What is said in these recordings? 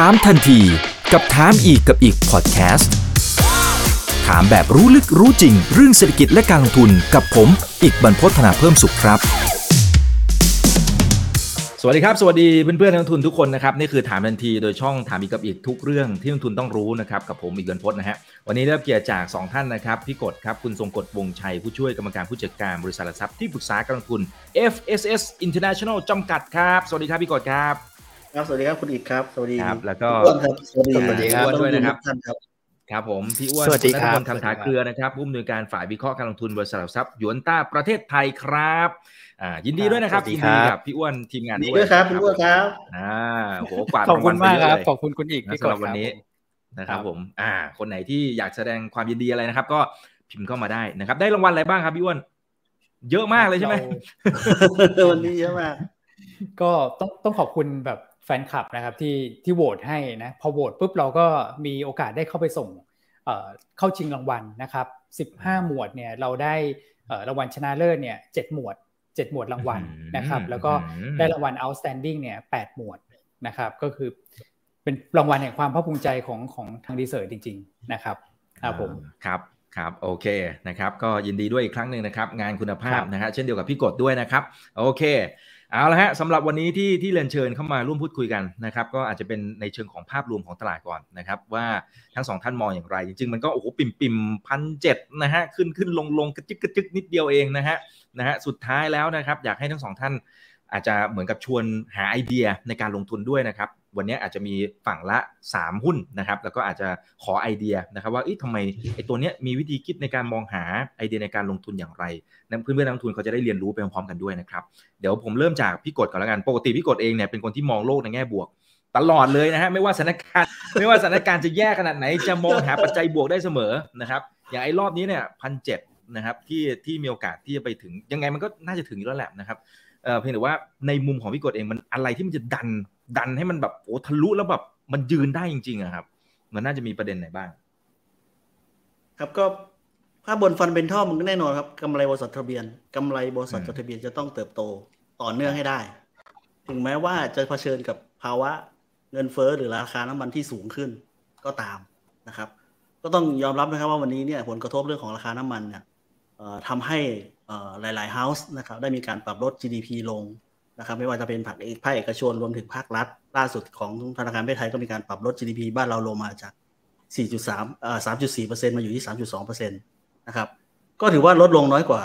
ถามทันทีกับถามอีกกับอีกพอดแคสต์ถามแบบรู้ลึกรู้จริง เรื่องเศรษฐกิจและการลงทุนกับผม อีกบรรพฒนาเพิ่มสุขครับ สวัสดีครับ สวัสดีเพื่อนๆนักลงทุนทุกคนนะครับนี่คือถามทันทีโดยช่องถามอีกกับอีกทุกเรื่องที่นักลงทุนต้องรู้นะครับกับผมอีกบรรพฒนะฮะวันนี้ได้เกียรติจาก 2 ท่านนะครับพี่กดครับคุณทรงกฎวงชัยผู้ช่วยกรรมการผู้จัดการบริษัทหลักทรัพย์ที่ปรึกษาการลงทุน FSS International จำกัดครับ สวัสดีครับพี่กดครับ ครับสวัสดีครับคุณอีกครับ สวัสดีครับ แล้วก็ทุคนครับสวัสดีสวัสดีครับท่านด้วยนะครับท่านครับครับผมพี่อ้วนสวัสดีครับณณัฐพลคำถาเครือนะครับผู้อำนวยการฝ่ายวิเคราะห์การลงทุนบริษัทหลักทรัพย์หยวนต้าประเทศไทยครับอ่ายินดีด้วยนะครับสวัสดียินครัดีบกับพี่อ้วนทีมงานดีด้วยด้วยครับคุณอ้วนครับอ่าโหกวาดขอบคุณรางวัลมากไปครับเยะเลยขอบคุณคุณอีกนะพี่กสำหดรับวันนี้ครับนะครับ ผม อ่า คนไหนที่อยากแสดงความยินดีอะไรนะครับ ก็พิมพ์เข้ามาได้นะครับ ได้รางวัลอะไรบ้างครับพี่อ้วนเยอะมากเลยใช่ไหมวันนี้เยอะมากก็ต้องต้องขอบคุณแบบ แฟนคลับนะครับที่ที่โหวตให้นะพอโหวตปุ๊บเราก็มีโอกาสได้เข้าไปส่งเอ่อเข้าชิงรางวัลนะครับ15 หมวดเนี่ยเราได้เอ่อรางวัลชนะเลิศเนี่ยเจ็ดหมวดเจ็ดหมวดรางวัลนะครับ แล้วก็ได้รางวัล outstanding เนี่ยแปดหมวดนะครับ ก็คือเป็นรางวัลแห่งความภาคภูมิใจของของทางดีเซอร์จริง ๆ นะครับครับผมครับครับโอเคนะครับ ก็ยินดีด้วยอีกครั้งหนึ่งนะครับ งานคุณภาพครับนะฮะเช่นเดียวกับพี่กดด้วยนะครับ โอเค เอาละฮะสำหรับวันนี้ที่ที่เรียนเชิญเข้ามาร่วมพูดคุยกันนะครับก็อาจจะเป็นในเชิงของภาพรวมของตลาดก่อนนะครับว่าทั้งสองท่านมองอย่างไร จริงๆ มันก็โอ้โหปิ่มปิ่มพันเจ็ดนะฮะขึ้นขึ้นลงลงกระจึกกระจึกนิดเดียวเองนะฮะนะฮะสุดท้ายแล้วนะครับอยากให้ทั้งสองท่าน อาจจะเหมือนกับชวนหาไอเดียในการลงทุนด้วยนะครับ วันนี้อาจจะมีฝั่งละ 3 หุ้นนะครับ แล้วก็อาจจะขอไอเดียนะครับ ว่าอ๊ะทำไมไอตัวเนี้ยมีวิธีคิดในการมองหาไอเดียในการลงทุนอย่างไรนเพื่อนๆนักลงทุนเขาจะได้เรียนรู้ไปพร้อมๆกันด้วยนะครับ เดี๋ยวผมเริ่มจากพี่กดก่อนแล้วกัน ปกติพี่กดเองเนี่ยเป็นคนที่มองโลกในแง่บวกตลอดเลยนะฮะไม่ว่าสถานการณ์ไม่ว่าสถานการณ์จะแย่ขนาดไหน จะมองหาปัจจัยบวกได้เสมอนะครับ อย่างไอ้รอบนี้เนี่ยพันเจ็ดนะครับที่ที่มีโอกาสที่จะไปถึงยังไงมันก็น่าจะถึงอยู่แล้วแหละนะครับ เพียงแต่ว่าในมุมของพี่กดเองมันอะไรที่มันจะดันดันให้มันแบบโอ้ทะลุแล้วแบบมันยืนได้จริงๆอะครับ มันน่าจะมีประเด็นไหนบ้าง ครับก็ภาพบนฟันเบนทอมันก็แน่นอนครับกำไรบริษัททะเบียนกำไรบริษัทจดทะเบียนจะต้องเติบโตต่อเนื่องให้ได้ ถึงแม้ว่าจะเผชิญกับภาวะเงินเฟ้อหรือราคาน้ำมันที่สูงขึ้นก็ตามนะครับ ก็ต้องยอมรับนะครับว่าวันนี้เนี่ยผลกระทบเรื่องของราคาน้ำมันเนี่ยทำให้ หลายๆเฮาส์นะครับได้มีการปรับลด GDP ลงนะครับไม่ว่าจะเป็นภาคเอกภาคเอกชนรวมถึงภาครัฐ ล่าสุดของธนาคารประเทศไทยก็มีการปรับลด GDP บ้านเราลงมาจาก 4.3เอ่อ3.4%มาอยู่ที่ 3.2%นะครับก็ถือว่าลดลงน้อยกว่า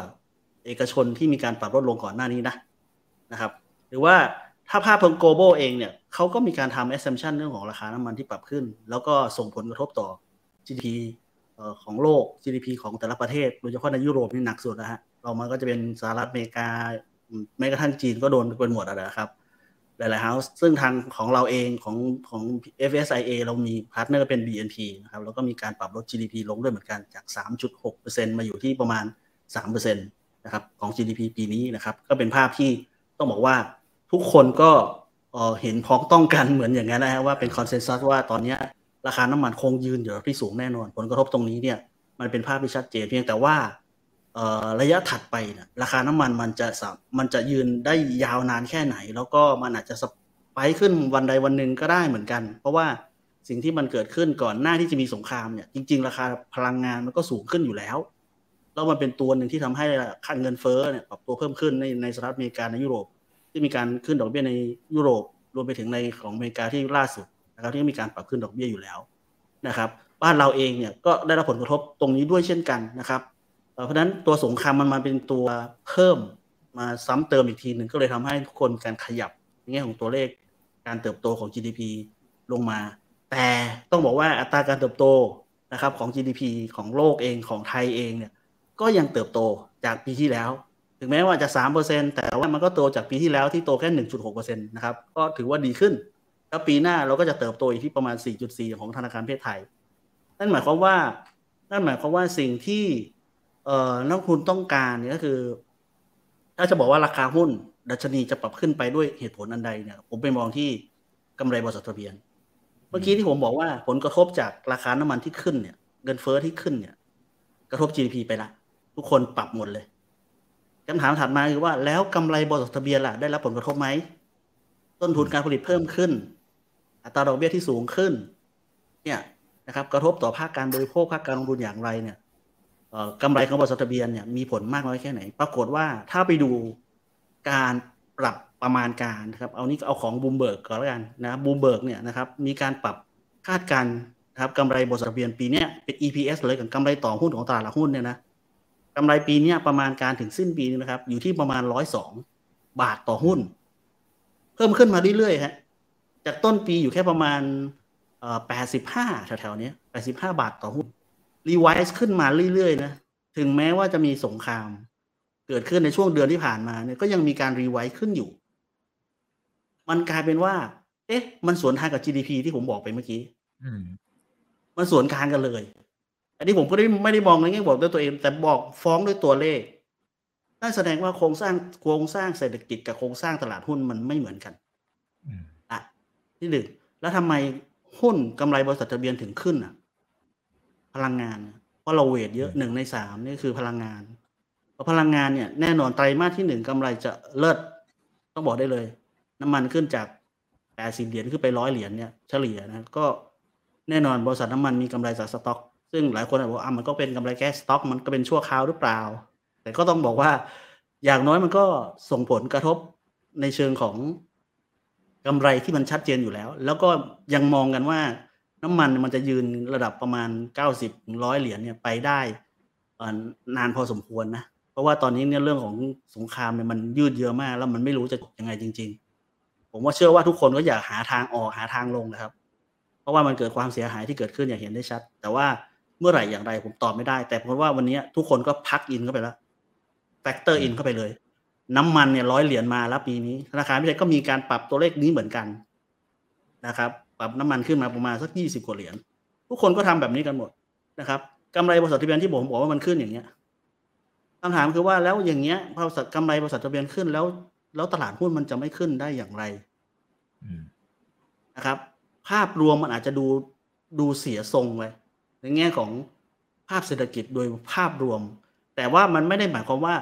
เอกชนที่มีการปรับลดลงก่อนหน้านี้นะนะครับหรือว่าถ้าภาพของ global เองเนี่ยเขาก็มีการทำ assumption เรื่องของราคาน้ำมันที่ปรับขึ้น แล้วก็ส่งผลกระทบต่อ GDP ของโลก GDP ของแต่ละประเทศโดยเฉพาะในยุโรปนี่หนักสุดนะฮะ เรามันก็จะเป็นสหรัฐอเมริกาแม้กระทั่งจีนก็โดนเป็นหมดอะนะครับ หลายๆ house ซึ่งทางของเราเองของของ FSSIA เรามี partner เป็น BNP นะครับแล้วก็มีการปรับลด GDP ลงด้วยเหมือนกันจาก 3.6%มาอยู่ที่ประมาณ 3%นะครับของ GDP ปีนี้นะครับ ก็เป็นภาพที่ต้องบอกว่าทุกคนก็เออเห็นพ้องต้องกันเหมือนอย่างนั้นนะฮะว่าเป็น consensus ว่าตอนนี้ราคาน้ำมันคงยืนอยู่ที่สูงแน่นอน ผลกระทบตรงนี้เนี่ยมันเป็นภาพที่ชัดเจนเพียงแต่ว่า ระยะถัดไปเนี่ยราคาน้ำมันมันจะสามมันจะยืนได้ยาวนานแค่ไหน แล้วก็มันอาจจะสไปขึ้นวันใดวันหนึ่งก็ได้เหมือนกัน เพราะว่าสิ่งที่มันเกิดขึ้นก่อนหน้าที่จะมีสงครามเนี่ยจริง ๆ ราคาพลังงานมันก็สูงขึ้นอยู่แล้ว แล้วมันเป็นตัวหนึ่งที่ทำให้ค่าเงินเฟ้อเนี่ยปรับตัวเพิ่มขึ้นในในสหรัฐอเมริกาในยุโรป ที่มีการขึ้นดอกเบี้ยในยุโรปรวมไปถึงในของอเมริกาที่ล่าสุดนะครับที่มีการปรับขึ้นดอกเบี้ยอยู่แล้วนะครับ บ้านเราเองเนี่ยก็ได้รับผลกระทบตรงนี้ด้วยเช่นกันนะครับ เพราะฉะนั้นตัวสงครามมันมาเป็นตัวเพิ่มมาซ้ำเติมอีกทีหนึ่งก็เลยทำให้ทุกคนการขยับในแง่ของตัวเลขการเติบโตของ GDP ลงมา แต่ต้องบอกว่าอัตราการเติบโตนะครับของ GDP ของโลกเองของไทยเองเนี่ยก็ยังเติบโตจากปีที่แล้ว ถึงแม้ว่าจะ 3%แต่ว่ามันก็โตจากปีที่แล้วที่โตแค่ 1.6%นะครับก็ถือว่าดีขึ้น แล้วปีหน้าเราก็จะเติบโตอยู่ที่ประมาณ 4.4 ของธนาคารเทศไทย นั่นหมายความว่านั่นหมายความว่าสิ่งที่ เอ่อนักลงทุนต้องการเนี่ยก็คือ ถ้าจะบอกว่าราคาหุ้น ดัชนีจะปรับขึ้นไปด้วยเหตุผลอันใดเนี่ย ผมไปมองที่กำไรบริษัททะเบียน เมื่อกี้ที่ผมบอกว่าผลกระทบจากราคาน้ำมันที่ขึ้นเนี่ยเงินเฟ้อที่ขึ้นเนี่ย กระทบ GDP ไปละทุกคนปรับหมดเลยคำถามถัดมาคือว่าแล้วกำไรบริษัททะเบียนล่ะได้รับผลกระทบไหมต้นทุนการผลิตเพิ่มขึ้น อัตราดอกเบี้ยที่สูงขึ้น เนี่ยนะครับ กระทบต่อภาคการบริโภคภาคการลงทุนอย่างไรเนี่ย กำไรของบริษัททะเบียนเนี่ยมีผลมากน้อยแค่ไหน ปรากฏว่าถ้าไปดูการปรับประมาณการนะครับเอานี้เอาของบูมเบิร์กก่อนแล้วกันนะบูมเบิร์กเนี่ยนะครับมีการปรับคาดการณ์ครับกำไรบริษัททะเบียนปีนี้เป็น EPS เลยกับกำไรต่อหุ้นของตลาดหุ้นเนี่ยนะกำไรปีนี้ประมาณการถึงสิ้นปีนะครับ อยู่ที่ประมาณร้อยสองบาทต่อหุ้น เพิ่มขึ้นมาเรื่อยๆฮะจากต้นปีอยู่แค่ประมาณแปดสิบห้าแถวๆนี้แปดสิบห้าบาทต่อหุ้น revise ขึ้นมาเรื่อยๆนะถึงแม้ว่าจะมีสงคราม เกิดขึ้นในช่วงเดือนที่ผ่านมาเนี่ยก็ยังมีการ revise ขึ้นอยู่ มันกลายเป็นว่า เอ๊ะ มันสวนทางกับ GDP ที่ผมบอกไปเมื่อกี้มันสวนทางกันเลย อันนี้ผมก็ได้ไม่ได้มองในแง่บอกด้วยตัวเอง แต่บอกฟ้องด้วยตัวเลขนั่นแสดงว่าโครงสร้างโครงสร้างเศรษฐกิจกับโครงสร้างตลาดหุ้นมันไม่เหมือนกันอะที่หนึ่งแล้วทำไมหุ้นกำไรบริษัททะเบียนถึงขึ้นอะ พลังงาน เพราะเราเวทเยอะหนึ่งในสามนี่คือพลังงานเพราะพลังงานเนี่ยแน่นอนไตรมาสที่หนึ่งกำไรจะเลิศต้องบอกได้เลย น้ำมันขึ้นจากแปดสิบเหรียญขึ้นไปร้อยเหรียญเนี่ยเฉลี่ยนะก็แน่นอนบริษัทน้ำมันมีกำไรจากสต็อก ซึ่งหลายคนบอกว่ามันก็เป็นกำไรแค่สต็อก มันก็เป็นชั่วคราวหรือเปล่า แต่ก็ต้องบอกว่าอย่างน้อยมันก็ส่งผลกระทบในเชิงของกำไรที่มันชัดเจนอยู่แล้ว แล้วก็ยังมองกันว่า น้ำมันมันจะยืนระดับประมาณเก้าสิบร้อยเหรียญเนี่ยไปได้นานพอสมควรนะ เพราะว่าตอนนี้เนี่ยเรื่องของสงครามเนี่ยมันยืดเยอะมาก แล้วมันไม่รู้จะจบยังไงจริง ๆ ผมว่าเชื่อว่าทุกคนก็อยากหาทางออกหาทางลงนะครับราะว่ามันเกิดความเสียหายที่เกิดขึ้นอย่างเห็นได้ชัด แต่ว่าเมื่อไหร่อย่างไรผมตอบไม่ได้ แต่ผมว่าวันนี้ทุกคนก็ plug in เข้าไปแล้ว factor in เข้าไปเลย น้ำมันเนี่ยร้อยเหรียญมาแล้วปีนี้ธนาคารพิเศษก็มีการปรับตัวเลขนี้เหมือนกันนะครับ ปรับน้ำมันขึ้นมาประมาณสักยี่สิบกว่าเหรียญทุกคนก็ทำแบบนี้กันหมดนะครับกำไรบริษัททะเบียนที่ผมบอกว่ามันขึ้นอย่างเงี้ยคำถามคือว่าแล้วอย่างเงี้ยพอบริษัทกำไรบริษัททะเบียนขึ้นแล้ว แล้วตลาดหุ้นมันจะไม่ขึ้นได้อย่างไรนะครับ ภาพรวมมันอาจจะดูดูเสียทรงไปในแง่ของภาพเศรษฐกิจโดยภาพรวม แต่ว่ามันไม่ได้หมายความว่า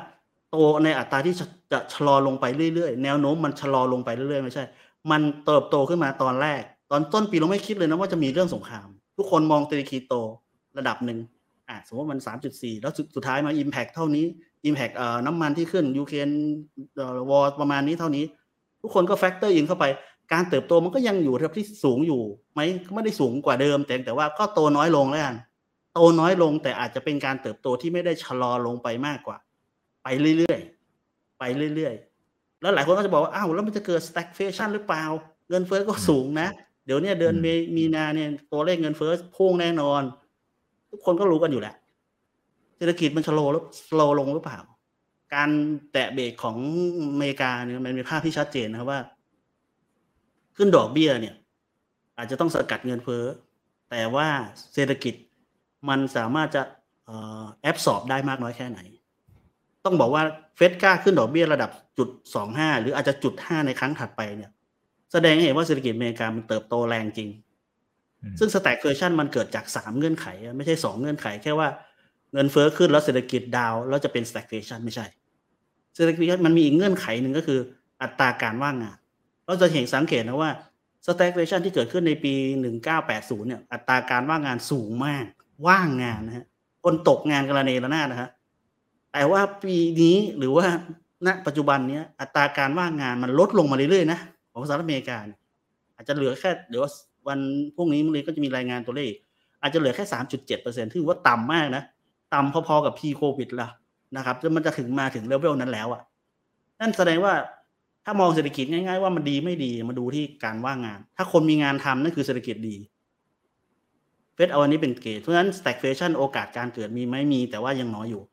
โตในอัตราที่จะชะลอลงไปเรื่อยๆ แนวโน้มมันชะลอลงไปเรื่อยๆ ไม่ใช่ มันเติบโตขึ้นมาตอนแรก ตอนต้นปีเราไม่คิดเลยนะว่าจะมีเรื่องสงคราม ทุกคนมองเตรคีโตระดับหนึ่งอะสมมติมันสามจุดสี่แล้วสุดท้ายมาอิมแพกเท่านี้อิมแพกเอ่อน้ำมันที่ขึ้นยูเครนwar ประมาณนี้เท่านี้ ทุกคนก็ factor in เข้าไป การเติบโตมันก็ยังอยู่ระดับที่สูงอยู่ไหมก็ไม่ได้สูงกว่าเดิม แต่แต่ว่าก็โตน้อยลงแล้วกันโตน้อยลงแต่อาจจะเป็นการเติบโตที่ไม่ได้ชะลอลงไปมากกว่า ไปเรื่อยๆไปเรื่อยๆ แล้วหลายคนก็จะบอกว่าอ้าวแล้วมันจะเกิด stagflation หรือเปล่า เงินเฟ้อก็สูงนะ เดี๋ยวนี้เดือนมีนาเนี่ยตัวเลขเงินเฟ้อพุ่งแน่นอน ทุกคนก็รู้กันอยู่แหละเศรษฐกิจมันชะลอแล้วสโลลงหรือเปล่า การแตะเบรกของอเมริกาเนี่ยมันมีภาพที่ชัดเจนนะครับว่า ขึ้นดอกเบี้ยเนี่ย อาจจะต้องสกัดเงินเฟ้อแต่ว่าเศรษฐกิจมันสามารถจะแอบสอบได้มากน้อยแค่ไหน ต้องบอกว่าเฟดกล้าขึ้นดอกเบี้ยระดับจุดสองห้าหรืออาจจะจุดห้าในครั้งถัดไปเนี่ย แสดงให้เห็นว่าเศรษฐกิจอเมริกามันเติบโตแรงจริง ซึ่ง stagflation มันเกิดจากสามเงื่อนไข ไม่ใช่สองเงื่อนไข แค่ว่าเงินเฟ้อขึ้นแล้วเศรษฐกิจ down แล้วจะเป็น stagflation ไม่ใช่เศรษฐกิจมันมีอีกเงื่อนไขหนึ่งก็คือ อัตราการว่างงาน เราจะเห็นสังเกตนะว่า stagflation ที่เกิดขึ้นในปี 1980 เนี่ย อัตราการว่างงานสูงมาก ว่างงานนะฮะคนตกงานกระเนระนาดนะฮะแต่ว่าปีนี้หรือว่าณปัจจุบันเนี้ยอัตราการว่างงานมันลดลงมาเรื่อยๆนะ ของสหรัฐอเมริกาอาจจะเหลือแค่เดี๋ยววันพรุ่งนี้มื้อนี้ก็จะมีรายงานตัวเลข อาจจะเหลือแค่3.7%ที่ว่าต่ำมากนะ ต่ำพอๆกับ pre covid ละนะครับจนมันจะถึงมาถึงเลเวลนั้นแล้วอะ่ะนั่นแสดงว่าถ้ามองเศรษฐกิจง่ายๆว่ามันดีไม่ดีมาดูที่การว่างงาน ถ้าคนมีงานทำนั่นคือเศรษฐกิจดีเฟดเอาอันนี้เป็นเกณฑ์เพราะฉะนั้น stagflation โอกาสการเกิดมีไหมมีแต่ว่ายังน้อยอยู่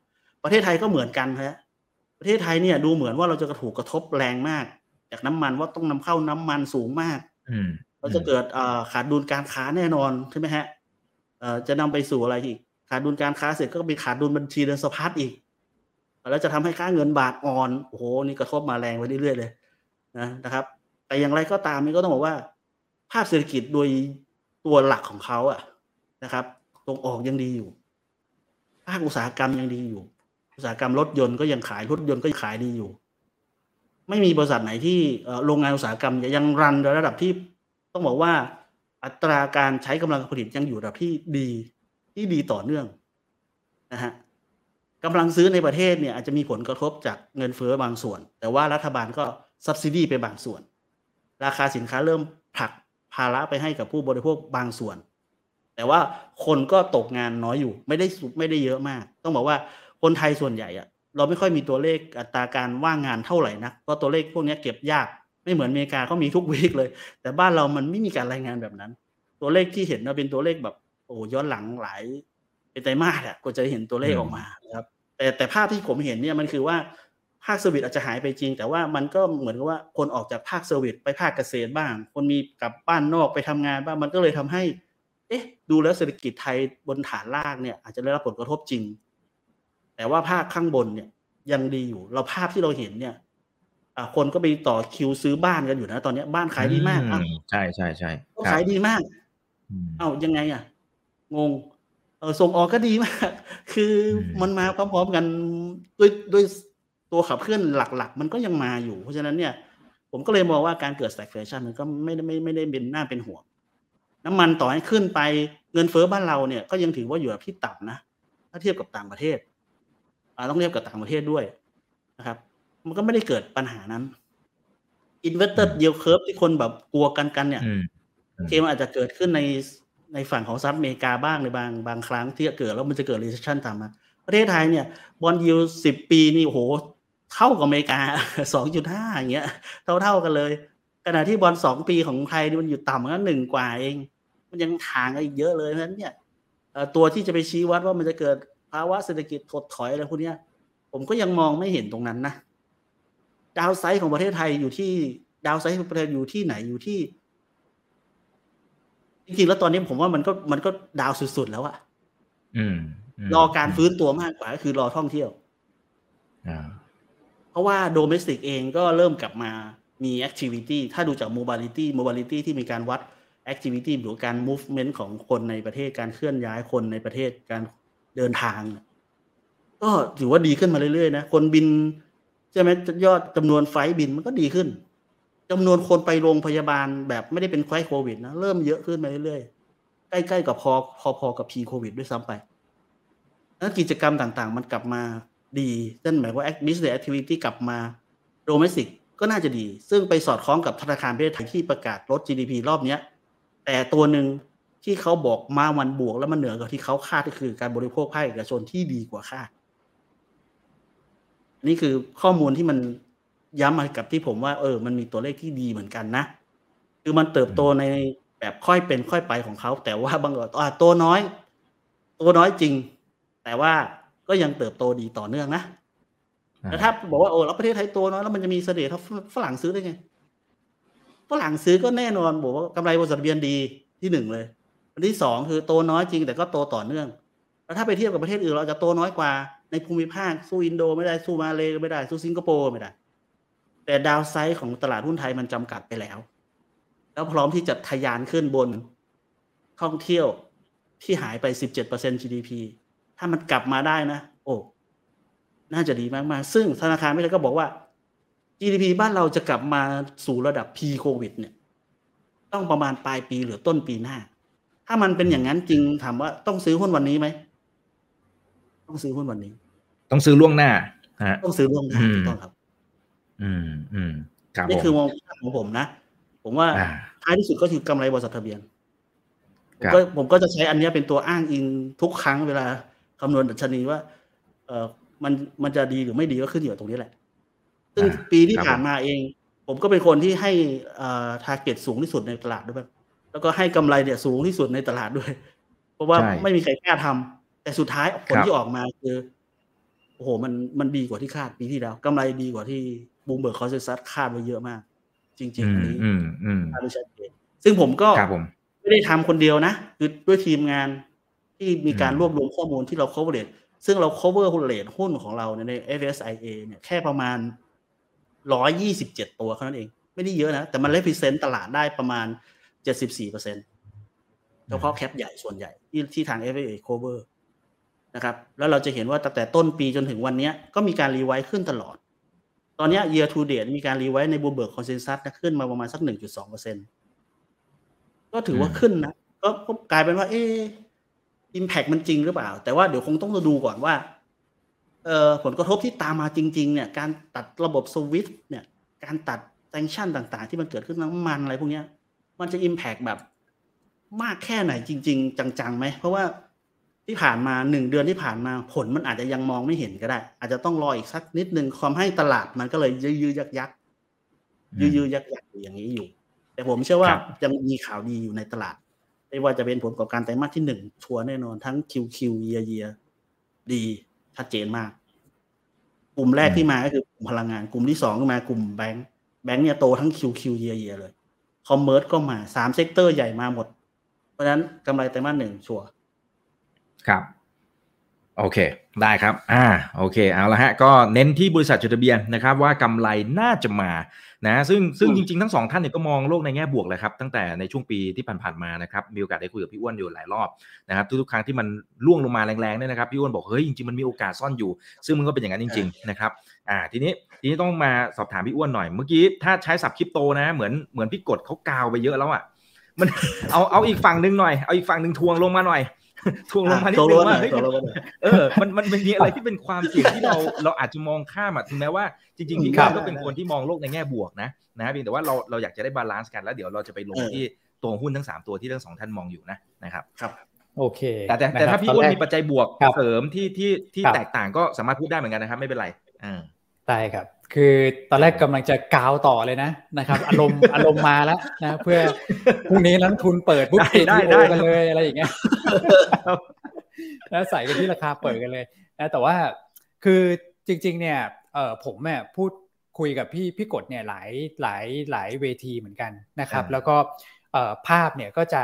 ประเทศไทยก็เหมือนกันครับประเทศไทยเนี่ยดูเหมือนว่าเราจะกระถูกกระทบแรงมาก จากน้ำมันว่าต้องนำเข้าน้ำมันสูงมากเราจะเกิดขาดดุลการค้าแน่นอนใช่ไหมฮะจะนำไปสู่อะไรอีก ขาดดุลการค้าเสร็จก็มีขาดดุลบัญชีเดินสะพัดอีก แล้วจะทำให้ค่าเงินบาทอ่อนโอ้โหนี่กระทบมาแรงไปเรื่อยๆเลยนะนะครับ แต่อย่างไรก็ตามนี่ก็ต้องบอกว่า ภาพเศรษฐกิจโดยตัวหลักของเขาอะนะครับตรงออกยังดีอยู่ภาคอุตสาหกรรมยังดีอยู่ อุตสาหกรรมรถยนต์ก็ยังขายรถยนต์ก็ขายดีอยู่ ไม่มีบริษัทไหนที่โรงงานอุตสาหกรรมยังรันระดับที่ต้องบอกว่า อัตราการใช้กำลังผลิตยังอยู่ระดับที่ดีที่ดีต่อเนื่องนะฮะกำลังซื้อในประเทศเนี่ยอาจจะมีผลกระทบจากเงินเฟ้อบางส่วน แต่ว่ารัฐบาลก็ซับซิดีไปบางส่วน ราคาสินค้าเริ่มผลักภาระไปให้กับผู้บริโภคบางส่วน แต่ว่าคนก็ตกงานน้อยอยู่ ไม่ได้ไม่ได้เยอะมาก ต้องบอกว่าคนไทยส่วนใหญ่อะ เราไม่ค่อยมีตัวเลขอัตราการว่างงานเท่าไหร่นะเพราะตัวเลขพวกนี้เก็บยากไม่เหมือนอเมริกาเขามีทุก week เลย แต่บ้านเรามันไม่มีการรายงานแบบนั้น ตัวเลขที่เห็นเราเป็นตัวเลขแบบโอ้ย้อนหลังหลายเป็นไตรมาสอะก็จะเห็นตัวเลขออกมานะครับแต่แต่ภาพที่ผมเห็นเนี่ยมันคือว่าภาค service อาจจะหายไปจริง แต่ว่ามันก็เหมือนกับว่าคนออกจากภาค service ไปภาคเกษตรบ้าง คนมีกลับบ้านนอกไปทำงานบ้างมันก็เลยทำให้ เอ๊ะ ดูแล้วเศรษฐกิจไทยบนฐานล่างเนี่ยอาจจะได้รับผลกระทบจริง แต่ว่าภาคข้างบนเนี่ยยังดีอยู่ เราภาพที่เราเห็นเนี่ยคนก็ไปต่อคิวซื้อบ้านกันอยู่นะตอนนี้บ้านขายดีมากใช่ใช่ใช่ขายดีมากเอ้ายังไงอะ งง เออส่งออกก็ดีมาก คือมันมาพร้อมๆกันด้วยด้วยตัวขับเคลื่อนหลัก ๆ มันก็ยังมาอยู่ เพราะฉะนั้นเนี่ย ผมก็เลยมองว่าการเกิด stagflation มันก็ไม่ได้ไม่ไม่ได้เป็นหน้าเป็นห่วงน้ำมันต่อให้ขึ้นไปเงินเฟ้อบ้านเราเนี่ยก็ยังถือว่าอยู่แบบที่ต่ำนะถ้าเทียบกับต่างประเทศ ต้องเทียบกับต่างประเทศด้วยนะครับ มันก็ไม่ได้เกิดปัญหานั้น inverted yield curve ที่คนแบบกลัวกันกันเนี่ยเคมันอาจจะเกิดขึ้นในในฝั่งของซับอเมริกาบ้างในบางบางครั้งที่เกิดแล้วมันจะเกิด recession ตามมา ประเทศไทยเนี่ยบอลยูสิบปีนี่โอ้โหเท่ากับอเมริกาสองจุดห้าอย่างเงี้ย เท่าเท่ากันเลย ขณะที่บอลสองปีของไทยนี่มันอยู่ต่ำกันหนึ่งกว่าเอง มันยังทางกันอีกเยอะเลยเพราะฉะนั้นเนี่ยตัวที่จะไปชี้วัดว่ามันจะเกิดภาวะเศรษฐกิจถดถอยอะไรพวกนี้ผมก็ยังมองไม่เห็นตรงนั้นนะ ดาวไซด์ของประเทศไทยอยู่ที่ดาวไซด์ของประเทศอยู่ที่ไหนอยู่ที่ จริงๆแล้วตอนนี้ผมว่ามันก็มันก็ดาวสุดๆแล้วอะรอการฟื้นตัวมากกว่าก็คือรอท่องเที่ยวเพราะว่า domestic เองก็เริ่มกลับมามี activity ถ้าดูจาก mobility mobility ที่มีการวัด activity หรือการ movement ของคนในประเทศการเคลื่อนย้ายคนในประเทศการ เดินทาง ก็ถือว่าดีขึ้นมาเรื่อยๆนะคนบินใช่ไหมยอดจำนวนไฟบินมันก็ดีขึ้นจำนวนคนไปโรงพยาบาลแบบไม่ได้เป็นไข้โควิดนะเริ่มเยอะขึ้นมาเรื่อยๆใกล้ๆกับพอพอๆกับ pre โควิดด้วยซ้ำไปแล้วกิจกรรมต่างๆ มันกลับมาดีนั่นหมายว่า business activity กลับมา domestic ก็น่าจะดี ซึ่งไปสอดคล้องกับธนาคารประเทศไทยที่ประกาศลด GDP รอบนี้แต่ตัวหนึ่ง ที่เขาบอกมาวันบวกแล้วมันเหนือกว่าที่เขาคาดก็คือการบริโภคภาคเอกชนที่ดีกว่าคาดนี่คือข้อมูลที่มันย้ำมากับที่ผมว่า เออ มันมีตัวเลขที่ดีเหมือนกันนะ คือมันเติบโตในแบบค่อยเป็นค่อยไปของเขา แต่ว่าบางอะตัวน้อย ตัวน้อยจริง แต่ว่าก็ยังเติบโตดีต่อเนื่องนะแต่ถ้าบอกว่าโอ้แล้วประเทศไทยตัวน้อยแล้วมันจะมีเสน่ห์ถ้าฝรั่งซื้อได้ไงฝรั่งซื้อก็แน่นอนบอกว่ากำไรบริษัทเบียนดีที่หนึ่งเลย อันที่สองคือโตน้อยจริง แต่ก็โตต่อเนื่อง แล้วถ้าไปเทียบกับประเทศอื่นเราจะโตน้อยกว่าในภูมิภาคสู้อินโดไม่ได้สู้มาเลไม่ได้สู้สิงคโปร์ไม่ได้ แต่ดาวไซด์ของตลาดหุ้นไทยมันจำกัดไปแล้ว แล้วพร้อมที่จะทะยานขึ้นบนท่องเที่ยวที่หายไป 17% GDP ถ้ามันกลับมาได้นะ โอ้น่าจะดีมากๆ ซึ่งธนาคารไม่ได้ก็บอกว่า GDP บ้านเราจะกลับมาสู่ระดับ pre covid เนี่ย ต้องประมาณปลายปีหรือต้นปีหน้า ถ้ามันเป็นอย่างนั้นจริงถามว่าต้องซื้อหุ้นวันนี้ไหมต้องซื้อหุ้นวันนี้ ต้องซื้อล่วงหน้าต้องซื้อล่วงหน้าต้องครับ อืมอืมครับนี่คือมองของผมนะผมว่าท้ายที่สุดก็คือกำไรบริษัททะเบียนผมก็ผมก็จะใช้อันนี้เป็นตัวอ้างอิงทุกครั้งเวลาคำนวณดัชนีว่า เออมันมันจะดีหรือไม่ดีก็ขึ้นอยู่กับตรงนี้แหละ ซึ่งปีที่ผ่านมาเอง ผมก็เป็นคนที่ให้อ่าทาร์เก็ตสูงที่สุดในตลาดด้วย แล้วก็ให้กำไรเนี่ยสูงที่สุดในตลาดด้วย เพราะว่าไม่มีใครกล้าทำแต่สุดท้ายผลที่ออกมาคือโอ้โหมันมันดีกว่าที่คาดปีที่แล้วกำไรดีกว่าที่ Bloomberg consensus คาดไว้เยอะมาก จริง ๆ อันนี้คาดไว้ชัดเจนซึ่งผมก็ไม่ได้ทำคนเดียวนะ คือด้วยทีมงานที่มีการรวบรวมข้อมูลที่เรา cover ซึ่งเรา cover หุ้น rate หุ้นของเราใน FSIA เนี่ยแค่ประมาณร้อยยี่สิบเจ็ดตัวเท่านั้นเอง ไม่ได้เยอะนะ แต่มัน represent ตลาดได้ประมาณ เจ็ดสิบสี่เปอร์เซ็นต์เฉพาะ cap ใหญ่ส่วนใหญ่ที่ที่ทาง FSA cover นะครับแล้วเราจะเห็นว่าตั้งแต่ต้นปีจนถึงวันนี้ก็มีการ revise ขึ้นตลอด ตอนนี้ year to date มีการ revise ใน Bloomberg consensus ขึ้นมาประมาณสักหนึ่งจุดสองเปอร์เซ็นต์ก็ถือว่าขึ้นนะก็กลายเป็นว่า เออ impact มันจริงหรือเปล่า แต่ว่าเดี๋ยวคงต้องดูก่อนว่าเอ่อผลกระทบที่ตามมาจริง ๆ เนี่ย การตัดระบบ SWIFT เนี่ย การตัด sanction ต่าง ๆ ที่มันเกิดขึ้นน้ำมันอะไรพวกเนี้ย มันจะ impact แบบมากแค่ไหนจริง ๆ จังๆไหม เพราะว่าที่ผ่านมาหนึ่งเดือนที่ผ่านมาผลมันอาจจะยังมองไม่เห็นก็ได้ อาจจะต้องรออีกสักนิดนึงความให้ตลาดมันก็เลยยื้อยักยักยื้อยักยักอยู่อย่างนี้อยู่ แต่ผมเชื่อว่ายังมีข่าวดีอยู่ในตลาด ไม่ว่าจะเป็นผลประกอบการไตรมาสที่หนึ่งชัวร์แน่นอนทั้งคิวคิวเยียเยียดีชัดเจนมาก กลุ่มแรกที่มาก็คือกลุ่มพลังงาน กลุ่มที่สองก็มากลุ่มแบงก์แบงก์เนี่ยโตทั้งคิวคิวเยียเยียเลย commerce ก็มาสาม sector ใหญ่มาหมด เพราะฉะนั้นกำไรไตรมาสหนึ่งชัวร์ครับ โอเค ได้ครับ อ่า โอเค เอาละฮะ ก็เน้นที่บริษัทจดทะเบียนนะครับ ว่ากำไรน่าจะมา นะ ซึ่งซึ่งจริงๆ ทั้งสองท่านเนี่ยก็มองโลกในแง่บวกเลยครับ ตั้งแต่ในช่วงปีที่ผ่านๆมานะครับ มีโอกาสได้คุยกับพี่อ้วนอยู่หลายรอบนะครับทุกๆครั้งที่มันร่วงลงมาแรงๆเนี่ยนะครับ พี่อ้วนบอก เฮ้ย จริงๆ มันมีโอกาสซ่อนอยู่ ซึ่งมันก็เป็นอย่างนั้นจริง ๆ นะครับ อ่าทีนี้ทีนี้ต้องมาสอบถามพี่อ้วนหน่อย เมื่อกี้ถ้าใช้ศัพท์คริปโตนะ เหมือนเหมือนพี่กดเขากาวไปเยอะแล้วอะมันเอาเอาอีกฝั่งหนึ่งหน่อยเอาอีกฝั่งหนึ่งถ่วงลงมาหน่อยถ่วงลงมานิดนึงว่าเฮ้ยเออ มันมันมีอะไรที่เป็นความเสี่ยงที่เราเราอาจจะมองข้ามอะถึงแม้ว่าจริงๆพี่ก็เป็นคนที่มองโลกในแง่บวกนะนะเพียงแต่ว่าเราเราอยากจะได้ balance กันแล้วเดี๋ยวเราจะไปลงที่ตัวหุ้นทั้งสามตัวที่ทั้งสองท่านมองอยู่นะนะครับครับโอเค แต่แต่ถ้าพี่อ้วนมีปัจจัยบวกเสริมที่ที่ที่แตกต่างก็สามารถพูดได้เหมือนกันนะครับ ไม่เป็นไรอ่า ได้ครับ คือตอนแรกกำลังจะกาวต่อเลยนะนะครับ อารมณ์อารมณ์มาแล้วนะ เพื่อพรุ่งนี้นักทุนเปิดปุ๊บเอทีโอกันเลยอะไรอย่างเงี้ยแล้วใส่กันที่ราคาเปิดกันเลยนะแต่ว่าคือจริง ๆ เนี่ยเออผมเนี่ยพูดคุยกับพี่พี่กดเนี่ยหลายหลายหลายเวทีเหมือนกันนะครับ แล้วก็เออภาพเนี่ยก็จะ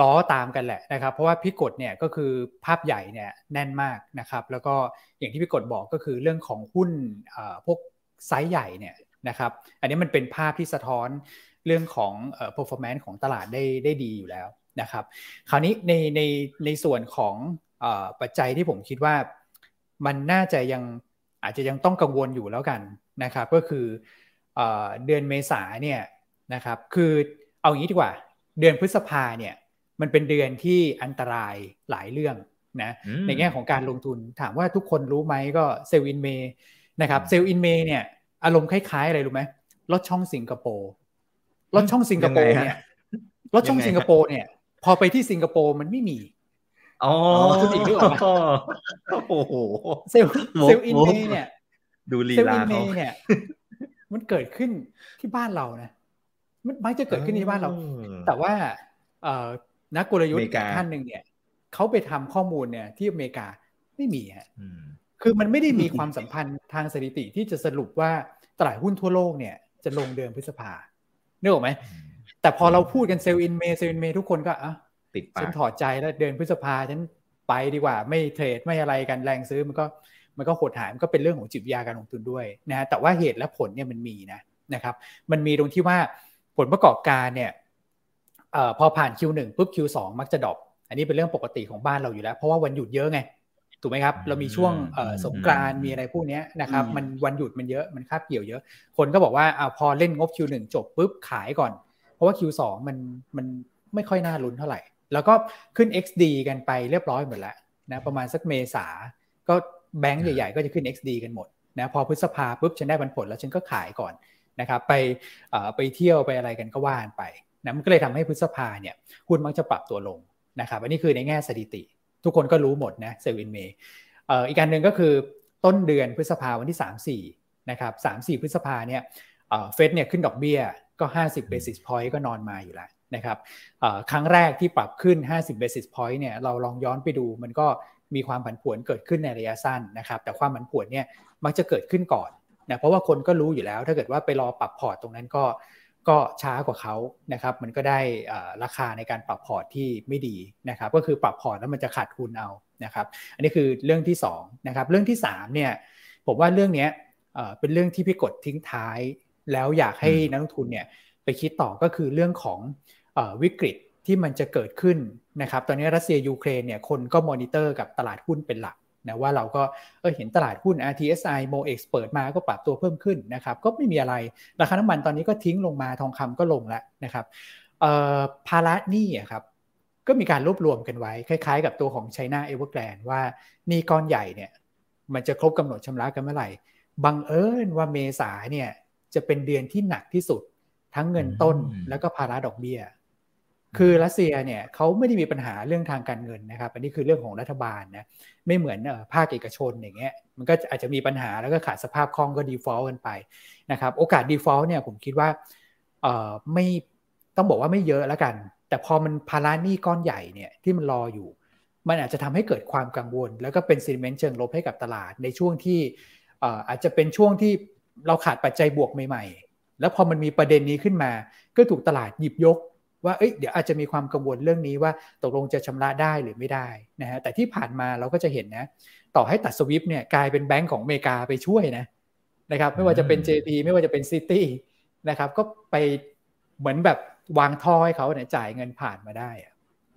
ล้อตามกันแหละนะครับ เพราะว่าพี่กดเนี่ยก็คือภาพใหญ่เนี่ยแน่นมากนะครับ แล้วก็อย่างที่พี่กดบอกก็คือเรื่องของหุ้นพวกไซส์ใหญ่เนี่ยนะครับ อันนี้มันเป็นภาพที่สะท้อนเรื่องของ performance ของตลาดได้ได้ดีอยู่แล้วนะครับ คราวนี้ในในในส่วนของอปัจจัยที่ผมคิดว่ามันน่าจะยังอาจจะยังต้องกังวลอยู่แล้วกันนะครับ ก็คือเอเดือนเมษาเนี่ยนะครับ คือเอาอย่างนี้ดีกว่า เดือนพฤษภาเนี่ย มันเป็นเดือนที่อันตรายหลายเรื่องนะในแง่ของการลงทุนถามว่าทุกคนรู้ไหมก็ sell in May นะครับ sell in May เนี่ย อารมณ์คล้ายๆอะไรรู้ไหมลอดช่องสิงคโปร์ลอดช่องสิงคโปร์เนี่ยลอดช่องสิงคโปร์เนี่ย พอไปที่สิงคโปร์มันไม่มีอ๋อคืออีกด้วยโอ้โหเซลล์เซลล์อินเมย์เนี่ย ดูลีลาเขาเนี่ย มันเกิดขึ้นที่บ้านเรานะมันไม่จะเกิดขึ้นที่บ้านเรา แต่ว่าเอ่อ นักกลยุทธ์ท่านหนึ่งเนี่ยเขาไปทำข้อมูลเนี่ยที่อเมริกาไม่มีฮะคือมันไม่ได้มีความสัมพันธ์ทางสถิติที่จะสรุปว่าตลาดหุ้นทั่วโลกเนี่ยจะลงเดือนพฤษภาเนอะไหม แต่พอเราพูดกัน sell in May sell in May ทุกคนก็อะติดปากฉันถอดใจแล้วเดือนพฤษภาฉันไปดีกว่า ไม่เทรดไม่อะไรกันแรงซื้อมันก็มันก็หดหายมันก็เป็นเรื่องของจิตวิทยาการลงทุนด้วยนะแต่ว่าเหตุและผลเนี่ยมันมีนะนะครับ มันมีตรงที่ว่าผลประกอบการเนี่ย อพอผ่าน Q1 ปุ๊บ Q2 มักจะ drop อันนี้เป็นเรื่องปกติของบ้านเราอยู่แล้ว เพราะว่าวันหยุดเยอะไง ถูกไหมครับ เรามีช่วงสงกรานต์มีอะไรพวกนี้นะครับ มันวันหยุดมันเยอะมันคาบเกี่ยวเยอะ คนก็บอกว่าอพอเล่นงบ Q1 จบปุ๊บขายก่อน เพราะว่า Q2 มันมันไม่ค่อยน่าลุ้นเท่าไหร่ แล้วก็ขึ้น XD กันไปเรียบร้อยหมดแล้วนะประมาณสักเมษาก็แบงก์ใหญ่ๆ ก็จะขึ้น XD กันหมดนะพอพฤษภาปุ๊บฉันได้บันผลแล้วฉันก็ขายก่อนนะครับไปไปเที่ยวไปอะไรกันก็ว่านไป นะมันก็เลยทำให้พฤษภาเนี่ยหุ้นมักจะปรับตัวลงนะครับอันนี้คือในแง่สถิติ ทุกคนก็รู้หมดนะเซลวินเมย์อีกประการหนึ่งก็คือต้นเดือนพฤษภาวันที่ 3-4นะครับ3-4 พฤษภาเนี่ยเฟดเนี่ยขึ้นดอกเบี้ยก็ 50 basis point ก็นอนมาอยู่แล้วนะครับครั้งแรกที่ปรับขึ้น 50 basis point เนี่ยเราลองย้อนไปดูมันก็มีความผันผวนเกิดขึ้นในระยะสั้นนะครับ แต่ความผันผวนเนี่ยมักจะเกิดขึ้นก่อนนะเพราะว่าคนก็รู้อยู่แล้ว ถ้าเกิดว่าไปรอปรับพอร์ตตรงนั้นก็ ก็ช้ากว่าเขานะครับ มันก็ได้ราคาในการปรับพอร์ตที่ไม่ดีนะครับ ก็คือปรับพอร์ตแล้วมันจะขาดทุนเอานะครับ อันนี้คือเรื่องที่2นะครับ เรื่องที่3เนี่ย ผมว่าเรื่องนี้เป็นเรื่องที่พี่กดทิ้งท้าย แล้วอยากให้นักลงทุนเนี่ยไปคิดต่อก็คือเรื่องของวิกฤตที่มันจะเกิดขึ้นนะครับ ตอนนี้รัสเซียยูเครนเนี่ยคนก็มอนิเตอร์กับตลาดหุ้นเป็นหลัก นะว่าเราก็เออเห็นตลาดหุ้น RTSI MOEX เปิดมาก็ปรับตัวเพิ่มขึ้นนะครับก็ไม่มีอะไร ราคาน้ำมันตอนนี้ก็ทิ้งลงมาทองคำก็ลงแล้วนะครับภาระหนี้ครับก็มีการรวบรวมกันไว้ คล้ายๆ กับตัวของ China Evergrande ว่านี่ก้อนใหญ่เนี่ยมันจะครบกำหนดชำระกันเมื่อไหร่ บังเอิญว่าเมษาเนี่ยจะเป็นเดือนที่หนักที่สุด ทั้งเงินต้นแล้วก็ภาระดอกเบี้ย คือรัสเซียเนี่ยเขาไม่ได้มีปัญหาเรื่องทางการเงินนะครับ อันนี้คือเรื่องของรัฐบาลนะไม่เหมือนภาคเอกชนอย่างเงี้ยมันก็อาจจะมีปัญหาแล้วก็ขาดสภาพคล่องก็ default กันไปนะครับโอกาสดีฟอลต์เนี่ยผมคิดว่าเอ่อไม่ต้องบอกว่าไม่เยอะแล้วกัน แต่พอมันภาระหนี้ก้อนใหญ่เนี่ยที่มันรออยู่ มันอาจจะทำให้เกิดความกังวล แล้วก็เป็นซีเมนต์เชิงลบให้กับตลาดในช่วงที่อาจจะเป็นช่วงที่เราขาดปัจจัยบวกใหม่ ๆ แล้วพอมันมีประเด็นนี้ขึ้นมา ก็ถูกตลาดหยิบยก ว่าเอ้ยเดี๋ยวอาจจะมีความกังวลเรื่องนี้ว่าตกลงจะชำระได้หรือไม่ได้นะฮะแต่ที่ผ่านมาเราก็จะเห็นนะ ต่อให้ตัดสวิฟเนี่ยกลายเป็นแบงก์ของอเมริกาไปช่วยนะนะครับไม่ว่าจะเป็น JP ไม่ว่าจะเป็น City นะครับก็ไปเหมือนแบบวางท่อให้เขาเนี่ยจ่ายเงินผ่านมาได้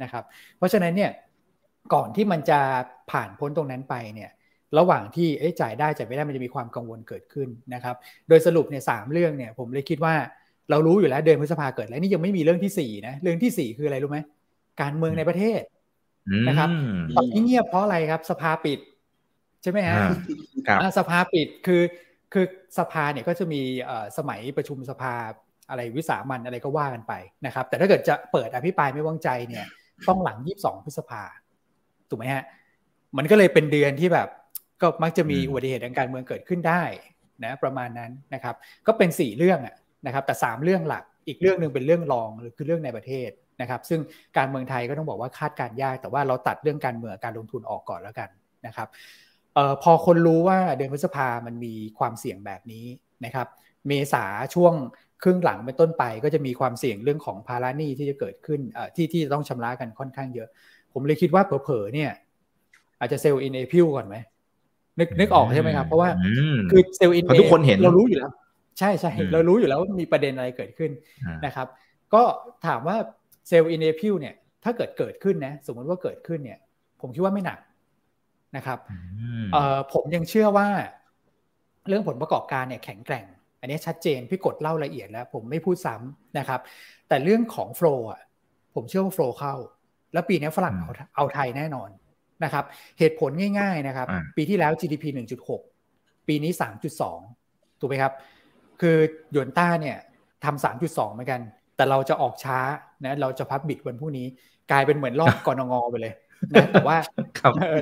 นะครับ เพราะฉะนั้นเนี่ยก่อนที่มันจะผ่านพ้นตรงนั้นไปเนี่ยระหว่างที่จ่ายได้จ่ายไม่ได้มันจะมีความกังวลเกิดขึ้นนะครับ โดยสรุปเนี่ยสามเรื่องเนี่ยผมเลยคิดว่า เรารู้อยู่แล้วเดือนพฤษภาเกิดแล้วนี่ยังไม่มีเรื่องที่สี่นะเรื่องที่สี่คืออะไรรู้ไหมการเมืองในประเทศนะครับตอนนี้เงียบเพราะอะไรครับ สภาปิด ใช่ไหมฮะสภาปิดคือคือสภาเนี่ยก็จะมีสมัยประชุมสภาอะไรวิสามันอะไรก็ว่ากันไปนะครับ แต่ถ้าเกิดจะเปิดอภิปรายไม่วางใจเนี่ย ต้องหลังยี่สิบสองพฤษภาถูกไหมฮะมันก็เลยเป็นเดือนที่แบบก็มักจะมีอุบัติเหตุทางการเมืองเกิดขึ้นได้นะประมาณนั้นนะครับ ก็เป็น 4 เรื่อง นะครับแต่ 3 เรื่องหลักอีกเรื่องหนึ่งเป็นเรื่องรองหรือคือเรื่องในประเทศนะครับ ซึ่งการเมืองไทยก็ต้องบอกว่าคาดการยาก แต่ว่าเราตัดเรื่องการเมืองการลงทุนออกก่อนแล้วกันนะครับออพอคนรู้ว่าเดือนพฤษภามันมีความเสี่ยงแบบนี้นะครับ เมษาช่วงครึ่งหลังเป็นต้นไปก็จะมีความเสี่ยงเรื่องของภาระหนี้ที่จะเกิดขึ้นที่ที่ต้องชำระกันค่อนข้างเยอะ ผมเลยคิดว่าเผลอๆเนี่ย อาจจะเซลล์อินเอพิวก่อนไหมนึกนึกออกใช่ไหมครับ เพราะว่าคือ sell in May ทุกคนเห็นเรารู้อยู่แล้ว ใช่ใช่เรารู้อยู่แล้วว่ามีประเด็นอะไรเกิดขึ้นนะครับ ก็ถามว่า sell in April เนี่ย ถ้าเกิดเกิดขึ้นนะ สมมติว่าเกิดขึ้นเนี่ย ผมคิดว่าไม่หนักนะครับเอ่อผมยังเชื่อว่า เรื่องผลประกอบการเนี่ยแข็งแกร่ง อันนี้ชัดเจนพี่กดเล่าละเอียดแล้ว ผมไม่พูดซ้ำนะครับ แต่เรื่องของ flow อะผมเชื่อว่า flow เข้า แล้วปีนี้ฝรั่งเอาเอาไทยแน่นอนนะครับ เหตุผลง่าย ๆนะครับ ปีที่แล้ว GDP 1.6 ปีนี้ 3.2 ถูกไหมครับ คือหยวนต้าเนี่ยทำ3.2เหมือนกัน แต่เราจะออกช้านะเราจะพับบิดวันพรุ่งนี้ กลายเป็นเหมือนรอบกรงงไปเลยนะแต่ว่า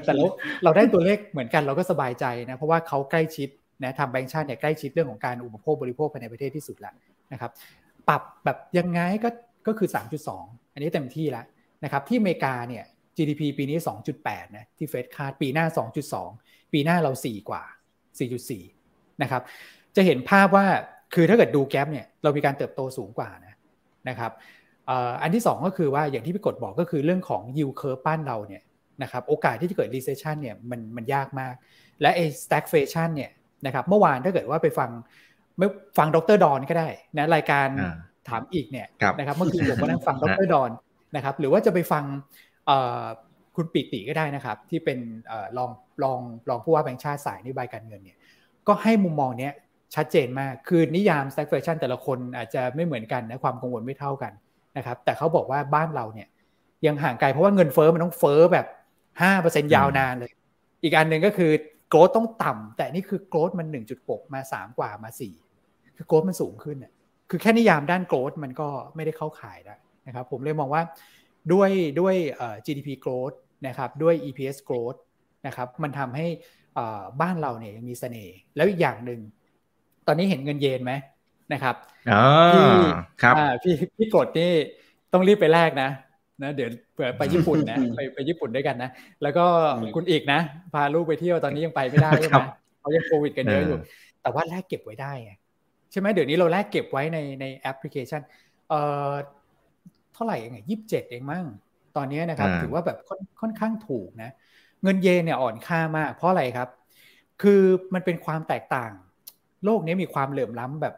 แต่เราเราได้ตัวเลขเหมือนกันเราก็สบายใจนะเพราะว่าเขาใกล้ชิดนะทำแบงก์ชาติเนี่ยใกล้ชิดเรื่องของการอุปโภคบริโภคภายในประเทศที่สุดแล้วนะครับ ปรับแบบยังไงก็ก็คือ 3.2 อันนี้เต็มที่แล้วนะครับที่อเมริกาเนี่ย GDP ปีนี้ 2.8 นะที่เฟดคาดปีหน้า 2.2 ปีหน้าเรา 4 กว่า 4.4 นะครับ จะเห็นภาพว่าคือถ้าเกิดดูแกลบเนี่ยเรามีการเติบโตสูงกว่านะนะครับอันที่ 2 ก็คือว่าอย่างที่พี่กดบอกก็คือเรื่องของ yield curve บ้านเราเนี่ยนะครับโอกาสที่จะเกิด recession เนี่ยมันมันยากมาก และไอ้ stagflation เนี่ยนะครับเมื่อวานถ้าเกิดว่าไปฟังไม่ฟังดรดอนก็ได้นะรายการถามอีกเนี่ยนะครับเมื่อคืนผมก็นั่งฟังดรดอนนะครับหรือว่าจะไปฟังคุณปิติก็ได้นะครับ ที่เป็นรองรองรองผู้ว่าแบงค์ชาติสายนโยบายการเงินเนี่ยก็ให้มุมมองเนี้ย ชัดเจนมาก คือนิยาม stagflation แต่ละคนอาจจะไม่เหมือนกันนะความกังวลไม่เท่ากันนะครับ แต่เขาบอกว่าบ้านเราเนี่ยยังห่างไกลเพราะว่าเงินเฟอ้อมันต้องเฟอ้อแบบ5%ยาวนานเลย อีกอันหนึ่งก็คือโกรธต้องต่ำแต่นี่คือโกรธมัน 1.6 มา 3 กว่ามา 4 คือโกรธมันสูงขึ้นอะคือแค่นิยามด้านโกรธมันก็ไม่ได้เข้าขายแล้วนะครับผมเลยมองว่าด้วยด้วย GDP growth นะครับด้วย EPS growth นะครับมันทำให้บ้านเราเนี่ยยังมีเสน่ห์แล้วอีกอย่างหนึ่ง ตอนนี้เห็นเงินเยนไหมนะครับพี่ครับพี่พี่กดนี่ต้องรีบไปแลกนะนะเดี๋ยวเผื่อไปญี่ปุ่นนะไปไปญี่ปุ่นด้วยกันนะ แล้วก็คุณอีกนะ พาลูกไปเที่ยวตอนนี้ยังไปไม่ได้ใช่ไหมเขายังโควิดกันเยอะอยู่ แต่ว่าแลกเก็บไว้ได้ไงใช่ไหมเดี๋ยวนี้เราแลกเก็บไว้ในในแอปพลิเคชันเอ่อเท่าไหร่เองยี่สิบเจ็ดเองมั้งตอนนี้นะครับ ถือว่าแบบค่อนข้างถูกนะ เงินเยนเนี่ยอ่อนค่ามาก เพราะอะไรครับ คือมันเป็นความแตกต่าง โลกนี้มีความเหลื่อมล้ำแบบ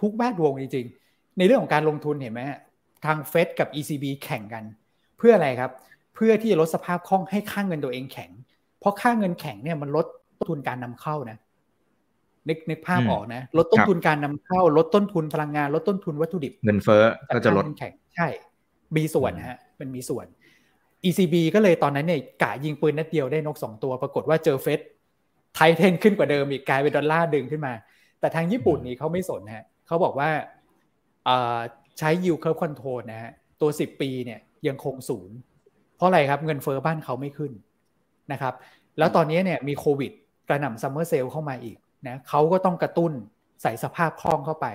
ทุกแวดวงจริงๆ ในเรื่องของการลงทุนเห็นไหมทางเฟดกับ ECB แข่งกัน เพื่ออะไรครับ เพื่อที่จะลดสภาพคล่องให้ค่างเงินตัวเองแข็ง เพราะค่าเงินแข็งเนี่ยมันลดต้นทุนการนำเข้านะนึกนึกภาพออกนะ ลดต้นทุนการนำเข้า ลดต้นทุนพลังงาน ลดต้นทุนวัตถุดิบ เงินเฟ้อก็จะลดแข่งใช่ มีส่วนฮะมันมีส่วน ECB ก็เลยตอนนั้นเนี่ยกะยิงปืนนัดเดียวได้นกสองตัว ปรากฏว่าเจอเฟสไทเทนขึ้นกว่าเดิมอีกกลายเป็นดอลลาร์ดึงขึ้นมา แต่ทางญี่ปุ่นนี่เขาไม่สนฮะเขาบอกว่าใช้ yield curve control นะฮะตัว 10 ปีเนี่ยยังคงศูนย์ เพราะอะไรครับเงินเฟอ้อบ้านเขาไม่ขึ้นนะครับแล้วตอนนี้เนี่ยมีโควิดกระหน่ำซัมเมอร์เซลเข้ามาอีกนะเขาก็ต้องกระตุ้นใส่สภาพคล่องเข้าไป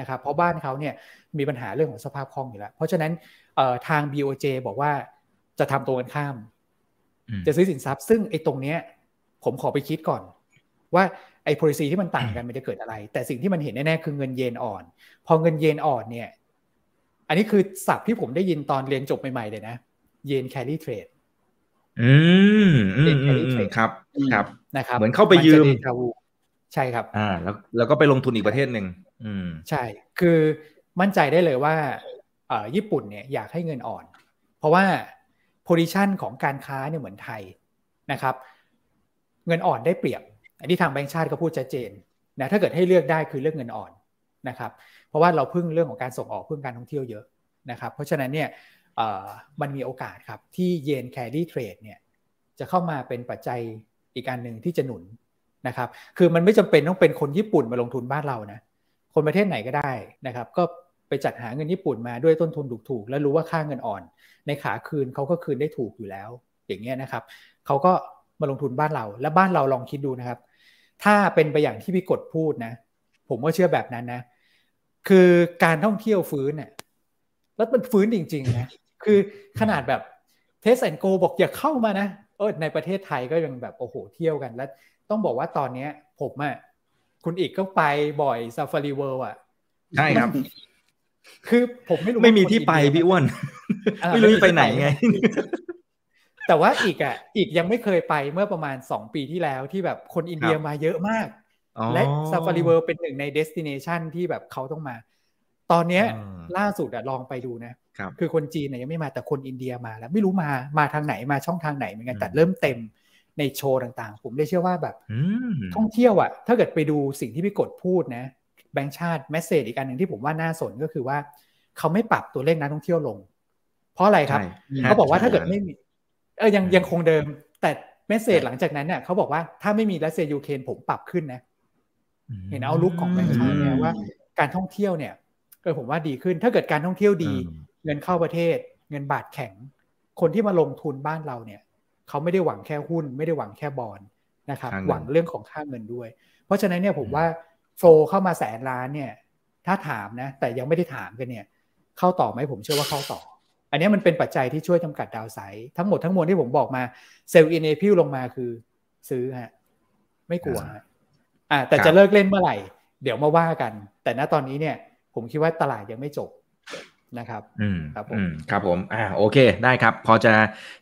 นะครับเพราะบ้านเขาเนี่ยมีปัญหาเรื่องของสภาพคล่องอยู่แล้ว เพราะฉะนั้นทาง BOJ บอกว่าจะทำตัวกันข้าม จะซื้อสินทรัพย์ ซึ่งไอ้ตรงเนี้ยผมขอไปคิดก่อน ว่า ไอ้ policy ที่มันต่างกันมันจะเกิดอะไร แต่สิ่งที่มันเห็นแน่ๆคือเงินเยนอ่อน พอเงินเยนอ่อนเนี่ย อันนี้คือศัพท์ที่ผมได้ยินตอนเรียนจบใหม่ๆเลยนะ เยน carry trade อืมอืมครับ ครับ นะครับ เหมือนเข้าไปยืมใช่ครับ อ่า แล้วแล้วก็ไปลงทุนอีกประเทศหนึ่งอืม ใช่ คือมั่นใจได้เลยว่าเอ่อญี่ปุ่นเนี่ยอยากให้เงินอ่อน เพราะว่า position ของการค้าเนี่ยเหมือนไทยนะครับ เงินอ่อนได้เปรียบ อันนี้ทางแบงก์ชาติก็พูดชัดเจนนะถ้าเกิดให้เลือกได้คือเลือกเงินอ่อนนะครับเพราะว่าเราพึ่งเรื่องของการส่งออกพึ่งการท่องเที่ยวเยอะนะครับเพราะฉะนั้นเนี่ยมันมีโอกาสครับที่เยนแครี่เทรดเนี่ยจะเข้ามาเป็นปัจจัยอีกการหนึ่งที่จะหนุนนะครับคือมันไม่จำเป็นต้องเป็นคนญี่ปุ่นมาลงทุนบ้านเรานะคนประเทศไหนก็ได้นะครับก็ไปจัดหาเงินญี่ปุ่นมาด้วยต้นทุนถูกๆ แล้วรู้ว่าค่าเงินอ่อน ในขาคืนเขาก็คืนได้ถูกอยู่แล้ว อย่างเงี้ยนะครับเขาก็มาลงทุนบ้านเรา และบ้านเราลองคิดดูนะครับ ถ้าเป็นไปอย่างที่พี่กดพูดนะ ผมก็เชื่อแบบนั้นนะ คือการท่องเที่ยวฟื้นเนี่ยแล้วมันฟื้นจริง ๆ นะ คือขนาดแบบ Test and Go บอกอย่าเข้ามานะเออในประเทศไทยก็ยังแบบโอ้โหเที่ยวกัน แล้วต้องบอกว่าตอนเนี้ย ผมอะ่ะคุณอีกก็ไปบ่อยซาฟารีเวิลด์อะใช่ครับ คือผมไม่รู้ไม่มีที่ไปพี่อ้วน ไม่รู้ไปไหนไง แต่ว่าอีกอะอีกยังไม่เคยไปเมื่อประมาณสองปีที่แล้วที่แบบคนอินเดียมาเยอะมาก และซาฟารีเวิลด์เป็นหนึ่งใน destination ที่แบบเขาต้องมา ตอนเนี้ยล่าสุดอะลองไปดูนะคือคนจีนเนี่ยยังไม่มาแต่คนอินเดียมาแล้วไม่รู้มามาทางไหนมาช่องทางไหนเหมือนกันแต่เริ่มเต็มในโชว์ต่างๆ ผมเลยเชื่อว่าแบบท่องเที่ยวอะถ้าเกิดไปดูสิ่งที่พี่กดพูดนะ แบงค์ชาติ message อีกอันหนึ่งที่ผมว่าน่าสนก็คือว่า เขาไม่ปรับตัวเลขนักท่องเที่ยวลง เพราะอะไรครับเขาบอกว่าถ้าเกิดไม่มีเออยังยังคงเดิม แต่ message หลังจากนั้นเนี่ยเขาบอกว่าถ้าไม่มีรัสเซียยูเครนผมปรับขึ้นนะ เห็น outlook ของแบงค์ชาติเนี่ยว่า การท่องเที่ยวเนี่ยเออผมว่าดีขึ้น ถ้าเกิดการท่องเที่ยวดี เงินเข้าประเทศ เงินบาทแข็ง คนที่มาลงทุนบ้านเราเนี่ยเขาไม่ได้หวังแค่หุ้น ไม่ได้หวังแค่บอนด์นะครับ หวังเรื่องของค่าเงินด้วย เพราะฉะนั้นเนี่ยผมว่า flow เข้ามาแสนล้านเนี่ย ถ้าถามนะ แต่ยังไม่ได้ถามกันเนี่ย เข้าต่อไหมผมเชื่อว่าเข้าต่อ อันนี้มันเป็นปัจจัยที่ช่วยจำกัด downside ทั้งหมดทั้งมวลที่ผมบอกมา sell in April ลงมาคือซื้อฮะไม่กลัวฮะอ่าแต่จะเลิกเล่นเมื่อไหร่ เดี๋ยวมาว่ากัน แต่ณตอนนี้เนี่ย ผมคิดว่าตลาดยังไม่จบนะครับอืมครับผมครับผมอ่าโอเคได้ครับ พอจะ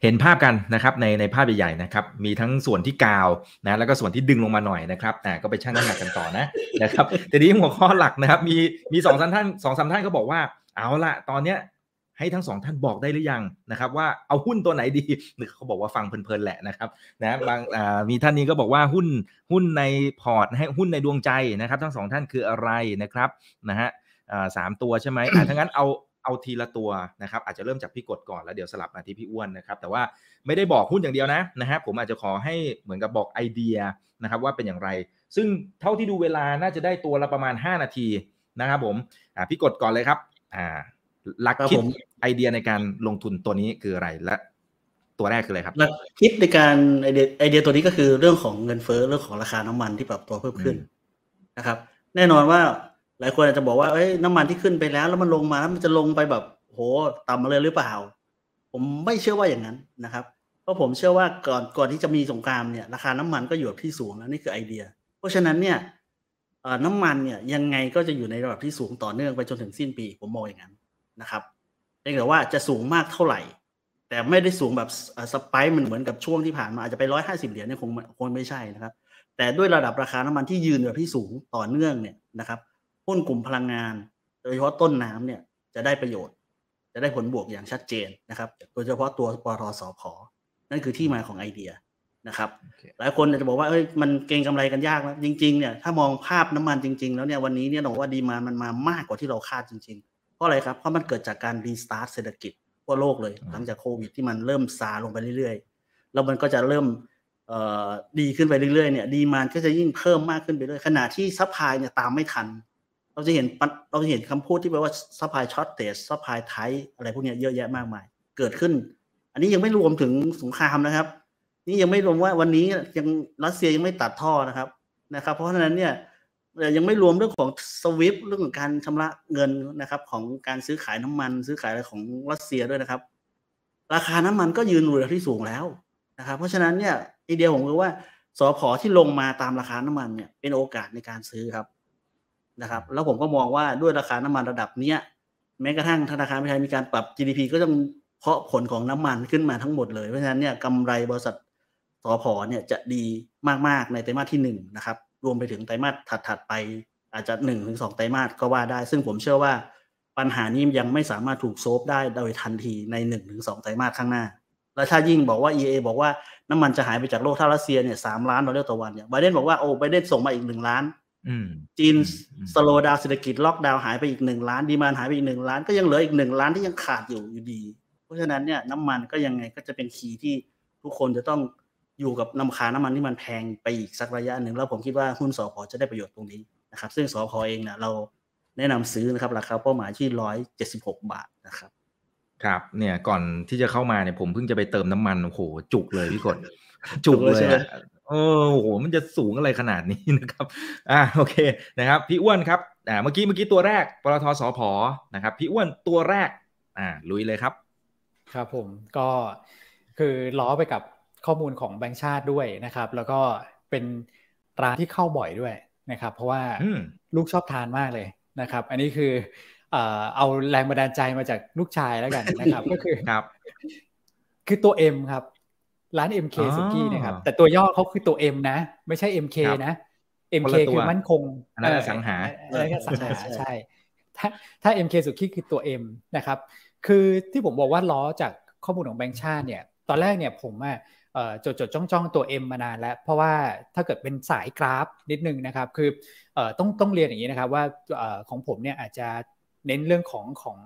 เห็นภาพกันนะครับในในภาพใหญ่ๆนะครับ มีทั้งส่วนที่กาวนะแล้วก็ส่วนที่ดึงลงมาหน่อยนะครับอ่าก็ไปชั่งน้ำหนักกันต่อนะนะครับแต่นี้หัวข้อหลักนะครับ มีมีสองท่านสองสามท่านก็บอกว่าเอาละตอนเนี้ย ให้ทั้งสองท่านบอกได้หรือยังนะครับว่าเอาหุ้นตัวไหนดีเขาบอกว่าฟังเพลินๆแหละนะครับนะบางมีท่านนี้ก็บอกว่าหุ้นหุ้นในพอร์ตให้หุ้นในดวงใจนะครับ ทั้งสองท่านคืออะไรนะครับนะฮะสามตัวใช่ไหมถ้างั้นเอาเอาทีละตัวนะครับอาจจะเริ่มจากพี่กดก่อนแล้วเดี๋ยวสลับมาที่พี่อ้วนนะครับแต่ว่าไม่ได้บอกหุ้นอย่างเดียวนะนะฮะผมอาจจะขอให้เหมือนกับบอกไอเดียนะครับว่าเป็นอย่างไร ซึ่งเท่าที่ดูเวลาน่าจะได้ตัวละประมาณ 5 นาทีนะครับผมพี่กดก่อนเลยครับอ่า หลักคิดไอเดียในการลงทุนตัวนี้คืออะไรและตัวแรกคืออะไรครับหลักคิดในการไอเดียไอเดียตัวนี้ก็คือเรื่องของเงินเฟ้อเรื่องของราคาน้ำมันที่ปรับตัวเพิ่มขึ้นนะครับ แน่นอนว่าหลายคนอาจจะบอกว่าเอ้ยน้ำมันที่ขึ้นไปแล้ว แล้วมันลงมาแล้วมันจะลงไปแบบโหต่ำมาเลยหรือเปล่า ผมไม่เชื่อว่าอย่างนั้นนะครับ เพราะผมเชื่อว่าก่อนก่อนที่จะมีสงครามเนี่ยราคาน้ำมันก็อยู่ที่สูงแล้วนี่คือไอเดีย เพราะฉะนั้นเนี่ยน้ำมันเนี่ยยังไงก็จะอยู่ในระดับที่สูงต่อเนื่องไปจนถึงสิ้นปี ผมมองอย่างนั้น นะครับเพียงแต่ว่าจะสูงมากเท่าไหร่ แต่ไม่ได้สูงแบบสไปร์มันเหมือนกับช่วงที่ผ่านมาอาจจะไปร้อยห้าสิบเหรียญเนี่ยคงคงไม่ใช่นะครับ แต่ด้วยระดับราคาน้ำมันที่ยืนแบบที่สูงต่อเนื่องเนี่ยนะครับหุ้นกลุ่มพลังงาน โดยเฉพาะต้นน้ำเนี่ยจะได้ประโยชน์ จะได้ผลบวกอย่างชัดเจนนะครับ โดยเฉพาะตัวปตสพนั่นคือที่มาของไอเดียนะครับหลายคนจะบอกว่าเอ้ยมันเก็งกำไรกันยากนะจริง ๆ เนี่ยถ้ามองภาพน้ำมันจริง ๆ แล้วเนี่ยวันนี้เนี่ยบอกว่า demand มันมามากกว่าที่เราคาดจริงๆเพ ราะอะไรครับ เพราะมันเกิดจากการ restart เศรษฐกิจทั่วโลกเลย หลังจากโควิดที่มันเริ่มซาลงไปเรื่อยๆ แล้วมันก็จะเริ่มดีขึ้นไปเรื่อยๆเนี่ย demand ก็จะยิ่งเพิ่มมากขึ้นไปเรื่อยขณะที่ supply เนี่ยตามไม่ทัน เราจะเห็นเราจะเห็นคำพูดที่แปลว่า supply shortage supply tight อะไรพวกนี้เยอะแยะมากมาย เกิดขึ้น อันนี้ยังไม่รวมถึงสงครามนะครับ นี่ยังไม่รวมว่าวันนี้ยังรัสเซียยังไม่ตัดท่อนะครับนะครับ เพราะฉะนั้นเนี่ย ยังไม่รวมเรื่องของสวิฟเรื่องของการชำระเงินนะครับ ของการซื้อขายน้ำมัน ซื้อขายอะไรของรัสเซียด้วยนะครับ ราคาน้ำมันก็ยืนอยู่ที่สูงแล้วนะครับ เพราะฉะนั้นเนี่ยไอเดียผมคือว่าสอพอที่ลงมาตามราคาน้ำมันเนี่ยเป็นโอกาสในการซื้อครับนะครับ แล้วผมก็มองว่าด้วยราคาน้ำมันระดับเนี้ยแม้กระทั่งธนาคารไทยมีการปรับ GDP ก็ต้องเพราะผลของน้ำมันขึ้นมาทั้งหมดเลยเพราะฉะนั้นเนี่ยกำไรบริษัทสอพอเนี่ยจะดีมากๆในไตรมาสที่หนึ่งนะครับ รวมไปถึงไตรมาสถัดๆไป อาจจะหนึ่งถึงสองไตรมาสก็ว่าได้ ซึ่งผมเชื่อว่าปัญหานี้ยังไม่สามารถถูกโซฟได้โดยทันทีในหนึ่งถึงสองไตรมาสข้างหน้า แล้วถ้ายิ่งบอกว่า EA บอกว่าน้ำมันจะหายไปจากโลกถ้ารัสเซียเนี่ยสามล้านดอลลาร์ต่อวันเนี่ยไบเดนบอกว่าโอ้ไบเดนส่งมาอีกหนึ่งล้านจีนสโลดาวเศรษฐกิจล็อกดาวหายไปอีกหนึ่งล้านดีมานหายไปอีกหนึ่งล้านก็ยังเหลืออีกหนึ่งล้านที่ยังขาดอยู่อยู่ดี เพราะฉะนั้นเนี่ยน้ำมันก็ยังไงก็จะเป็นคีย์ที่ทุกคนจะต้อง อยู่กับน้ำขาน้ำมันที่มันแพงไปอีกสักระยะหนึ่งแล้วผมคิดว่าหุ้นสอพอจะได้ประโยชน์ตรงนี้นะครับซึ่งสอพอเองเนี่ยเราแนะนำซื้อนะครับราคาเป้าหมายที่ร้อยเจ็ดสิบหกบาทนะครับครับเนี่ยก่อนที่จะเข้ามาเนี่ยผมเพิ่งจะไปเติมน้ำมันโอ้โหจุกเลยพี่กดจุกเลยเออโอ้โหมันจะสูงอะไรขนาดนี้นะครับอ่าโอเคนะครับ พี่อ้วนครับอ่าเมื่อกี้เมื่อกี้ตัวแรกปตทสพนะครับ พี่อ้วนตัวแรกอ่าลุยเลยครับ ครับผมก็คือล้อไปกับ ข้อมูลของแบงค์ชาติด้วยนะครับ แล้วก็เป็นร้านที่เข้าบ่อยด้วยนะครับ เพราะว่าลูกชอบทานมากเลยนะครับ อันนี้คือเอาแรงบันดาลใจมาจากลูกชายแล้วกันนะครับ ก็คือครับ คือตัว M ครับ ร้าน MK สุกี้นะครับ แต่ตัวย่อเขาคือตัว M นะ ไม่ใช่ MK นะ MK คือมั่นคงอะไรสังหาอะไรสังหาใช่ ถ้าถ้า MK สุกี้คือตัว M นะครับ คือที่ผมบอกว่าล้อจากข้อมูลของแบงค์ชาติเนี่ย ตอนแรกเนี่ยผมอะ จดจดจ้องจ้องตัว M มานานแล้ว เพราะว่าถ้าเกิดเป็นสายกราฟนิดนึงนะครับ คือต้องต้องเรียนอย่างนี้นะครับว่าของผมเนี่ยอาจจะเน้นเรื่องของของ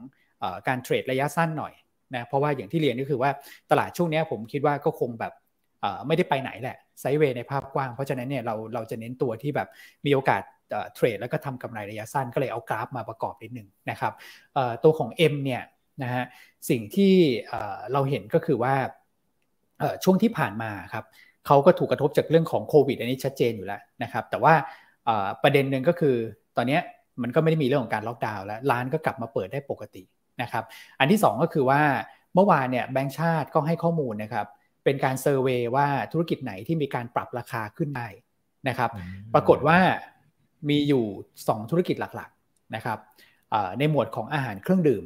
การเทรดระยะสั้นหน่อยนะเพราะว่าอย่างที่เรียนก็คือว่าตลาดช่วงนี้ผมคิดว่าก็คงแบบไม่ได้ไปไหนแหละไซด์เวย์ในภาพกว้าง เพราะฉะนั้นเนี่ยเราเราจะเน้นตัวที่แบบมีโอกาสเทรดแล้วก็ทำกำไรระยะสั้นก็เลยเอากราฟมาประกอบนิดหนึ่งนะครับตัวของ M เนี่ยนะฮะสิ่งที่เราเห็นก็คือว่า ช่วงที่ผ่านมาครับเขาก็ถูกกระทบจากเรื่องของโควิดอันนี้ชัดเจนอยู่แล้วนะครับแต่ว่าประเด็นหนึ่งก็คือตอนนี้มันก็ไม่ได้มีเรื่องของการล็อกดาวน์แล้วร้านก็กลับมาเปิดได้ปกตินะครับอันที่ 2 ก็คือว่าเมื่อวานเนี่ยแบงก์ชาติก็ให้ข้อมูลนะครับเป็นการ survey ว่าธุรกิจไหนที่มีการปรับราคาขึ้นได้นะครับปรากฏว่ามีอยู่ 2 ธุรกิจหลักๆนะครับในหมวดของอาหารเครื่องดื่ม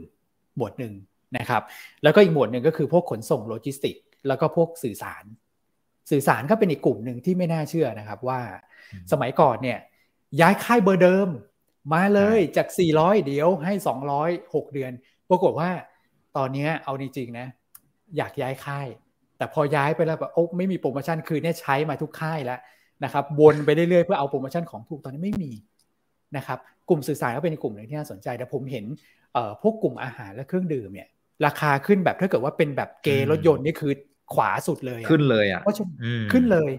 หมวดหนึ่งนะครับแล้วก็อีกหมวดหนึ่งก็คือพวกขนส่งโลจิสติก แล้วก็พวกสื่อสาร สื่อสารก็เป็นอีกกลุ่มหนึ่งที่ไม่น่าเชื่อนะครับว่า สมัยก่อนเนี่ยย้ายค่ายเบอร์เดิม มาเลยจาก 400 เดี๋ยวให้ 200 6 เดือน ปรากฏว่าตอนนี้เอาจริงๆนะ อยากย้ายค่าย แต่พอย้ายไปแล้วแบบโอ้ไม่มีโปรโมชั่นคือเนี่ยใช้มาทุกค่ายแล้วนะครับวนไปเรื่อยๆเพื่อเอาโปรโมชั่นของถูกตอนนี้ไม่มีนะครับกลุ่มสื่อสารก็เป็นกลุ่มหนึ่งที่น่าสนใจแต่ผมเห็นพวกกลุ่มอาหารและเครื่องดื่มเนี่ย ราคาขึ้นแบบถ้าเกิดว่าเป็นแบบเกรถยนต์นี่คือขวาสุดเลยขึ้นเลยอะเพราะฉะนั้นขึ้นเลย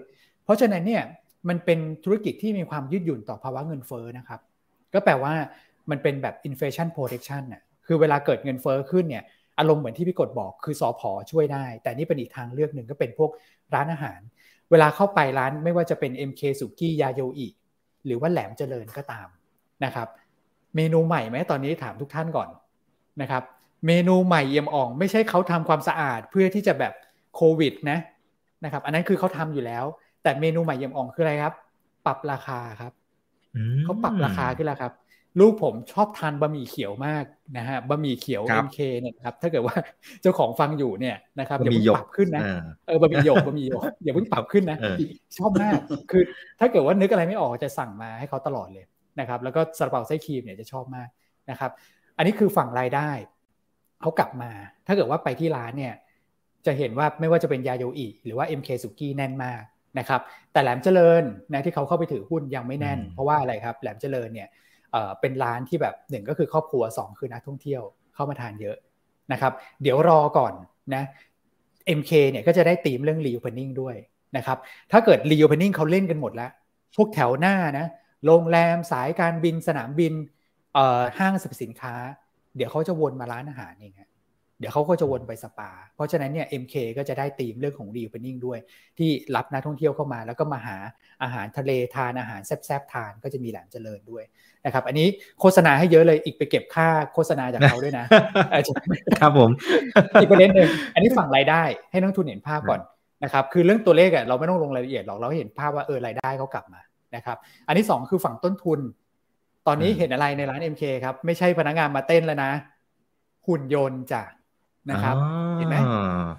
เพราะฉะนั้นเนี่ยมันเป็นธุรกิจที่มีความยืดหยุ่นต่อภาวะเงินเฟ้อนะครับ ก็แปลว่ามันเป็นแบบ inflation protection น่ะคือเวลาเกิดเงินเฟ้อขึ้นเนี่ยอารมณ์เหมือนที่พี่กดบอกคือสอพอช่วยได้ แต่นี่เป็นอีกทางเลือกหนึ่งก็เป็นพวกร้านอาหาร เวลาเข้าไปร้านไม่ว่าจะเป็น MK สุกี้ยาโยอิหรือว่าแหลมเจริญก็ตามนะครับ เมนูใหม่ไหมตอนนี้ถามทุกท่านก่อนนะครับ เมนูใหม่เยี่ยมอ่อง ไม่ใช่เขาทำความสะอาดเพื่อที่จะแบบโควิดนะนะครับ อันนั้นคือเขาทำอยู่แล้ว แต่เมนูใหม่เยี่ยมอ่องคืออะไรครับ ปรับราคาครับเขาปรับราคาขึ้นแล้วครับ ลูกผมชอบทานบะหมี่เขียวมากนะฮะบะหมี่เขียว MK เนี่ยครับ ถ้าเกิดว่าเจ้าของฟังอยู่เนี่ยนะครับอย่าเพิ่งปรับขึ้นนะเออบะหมี่หยกบะหมี่หยกอย่าเพิ่งปรับขึ้นนะชอบมากคือ ถ้าเกิดว่านึกอะไรไม่ออกจะสั่งมาให้เขาตลอดเลยนะครับ แล้วก็ซาลาเปาไส้ครีมเนี่ยจะชอบมากนะครับ อันนี้คือฝั่งรายได้ เขากลับมา ถ้าเกิดว่าไปที่ร้านเนี่ยจะเห็นว่าไม่ว่าจะเป็นยาโยอิหรือว่า MK สุกี้แน่นมากนะครับแต่แหลมเจริญนะที่เขาเข้าไปถือหุ้นยังไม่แน่น เพราะว่าอะไรครับแหลมเจริญเนี่ยเป็นร้านที่แบบหนึ่งก็คือครอบครัว 2 คือนักท่องเที่ยวเข้ามาทานเยอะนะครับเดี๋ยวรอก่อนนะ MK เนี่ยก็จะได้ตีมเรื่อง reopening ด้วยนะครับถ้าเกิด reopening เขาเล่นกันหมดแล้ว พวกแถวหน้านะโรงแรมสายการบินสนามบินห้างสรรพสินค้า เดี๋ยวเขาจะวนมาร้านอาหารเองเดี๋ยวเขาก็จะวนไปสปา เพราะฉะนั้นเนี่ย MK ก็จะได้ตีมเรื่องของ reopening ด้วย ที่รับนักท่องเที่ยวเข้ามา แล้วก็มาหาอาหารทะเลทานอาหารแซ่บๆทานก็จะมีแหลมเจริญด้วยนะครับ อันนี้โฆษณาให้เยอะเลยอีกไปเก็บค่าโฆษณาจากเขาด้วยนะครับผมอีกประเด็นหนึ่งอันนี้ฝั่งรายได้ให้นักทุนเห็นภาพก่อนนะครับคือเรื่องตัวเลขอะเราไม่ต้องลงรายละเอียดหรอกเราเห็นภาพว่าเออรายได้เขากลับมานะครับ อันที่ 2 คือฝั่งต้นทุน ตอนนี้เห็นอะไรในร้าน MK ครับ ไม่ใช่พนักงานมาเต้นแล้วนะ หุ่นยนต์จ้ะนะครับ เห็นไหม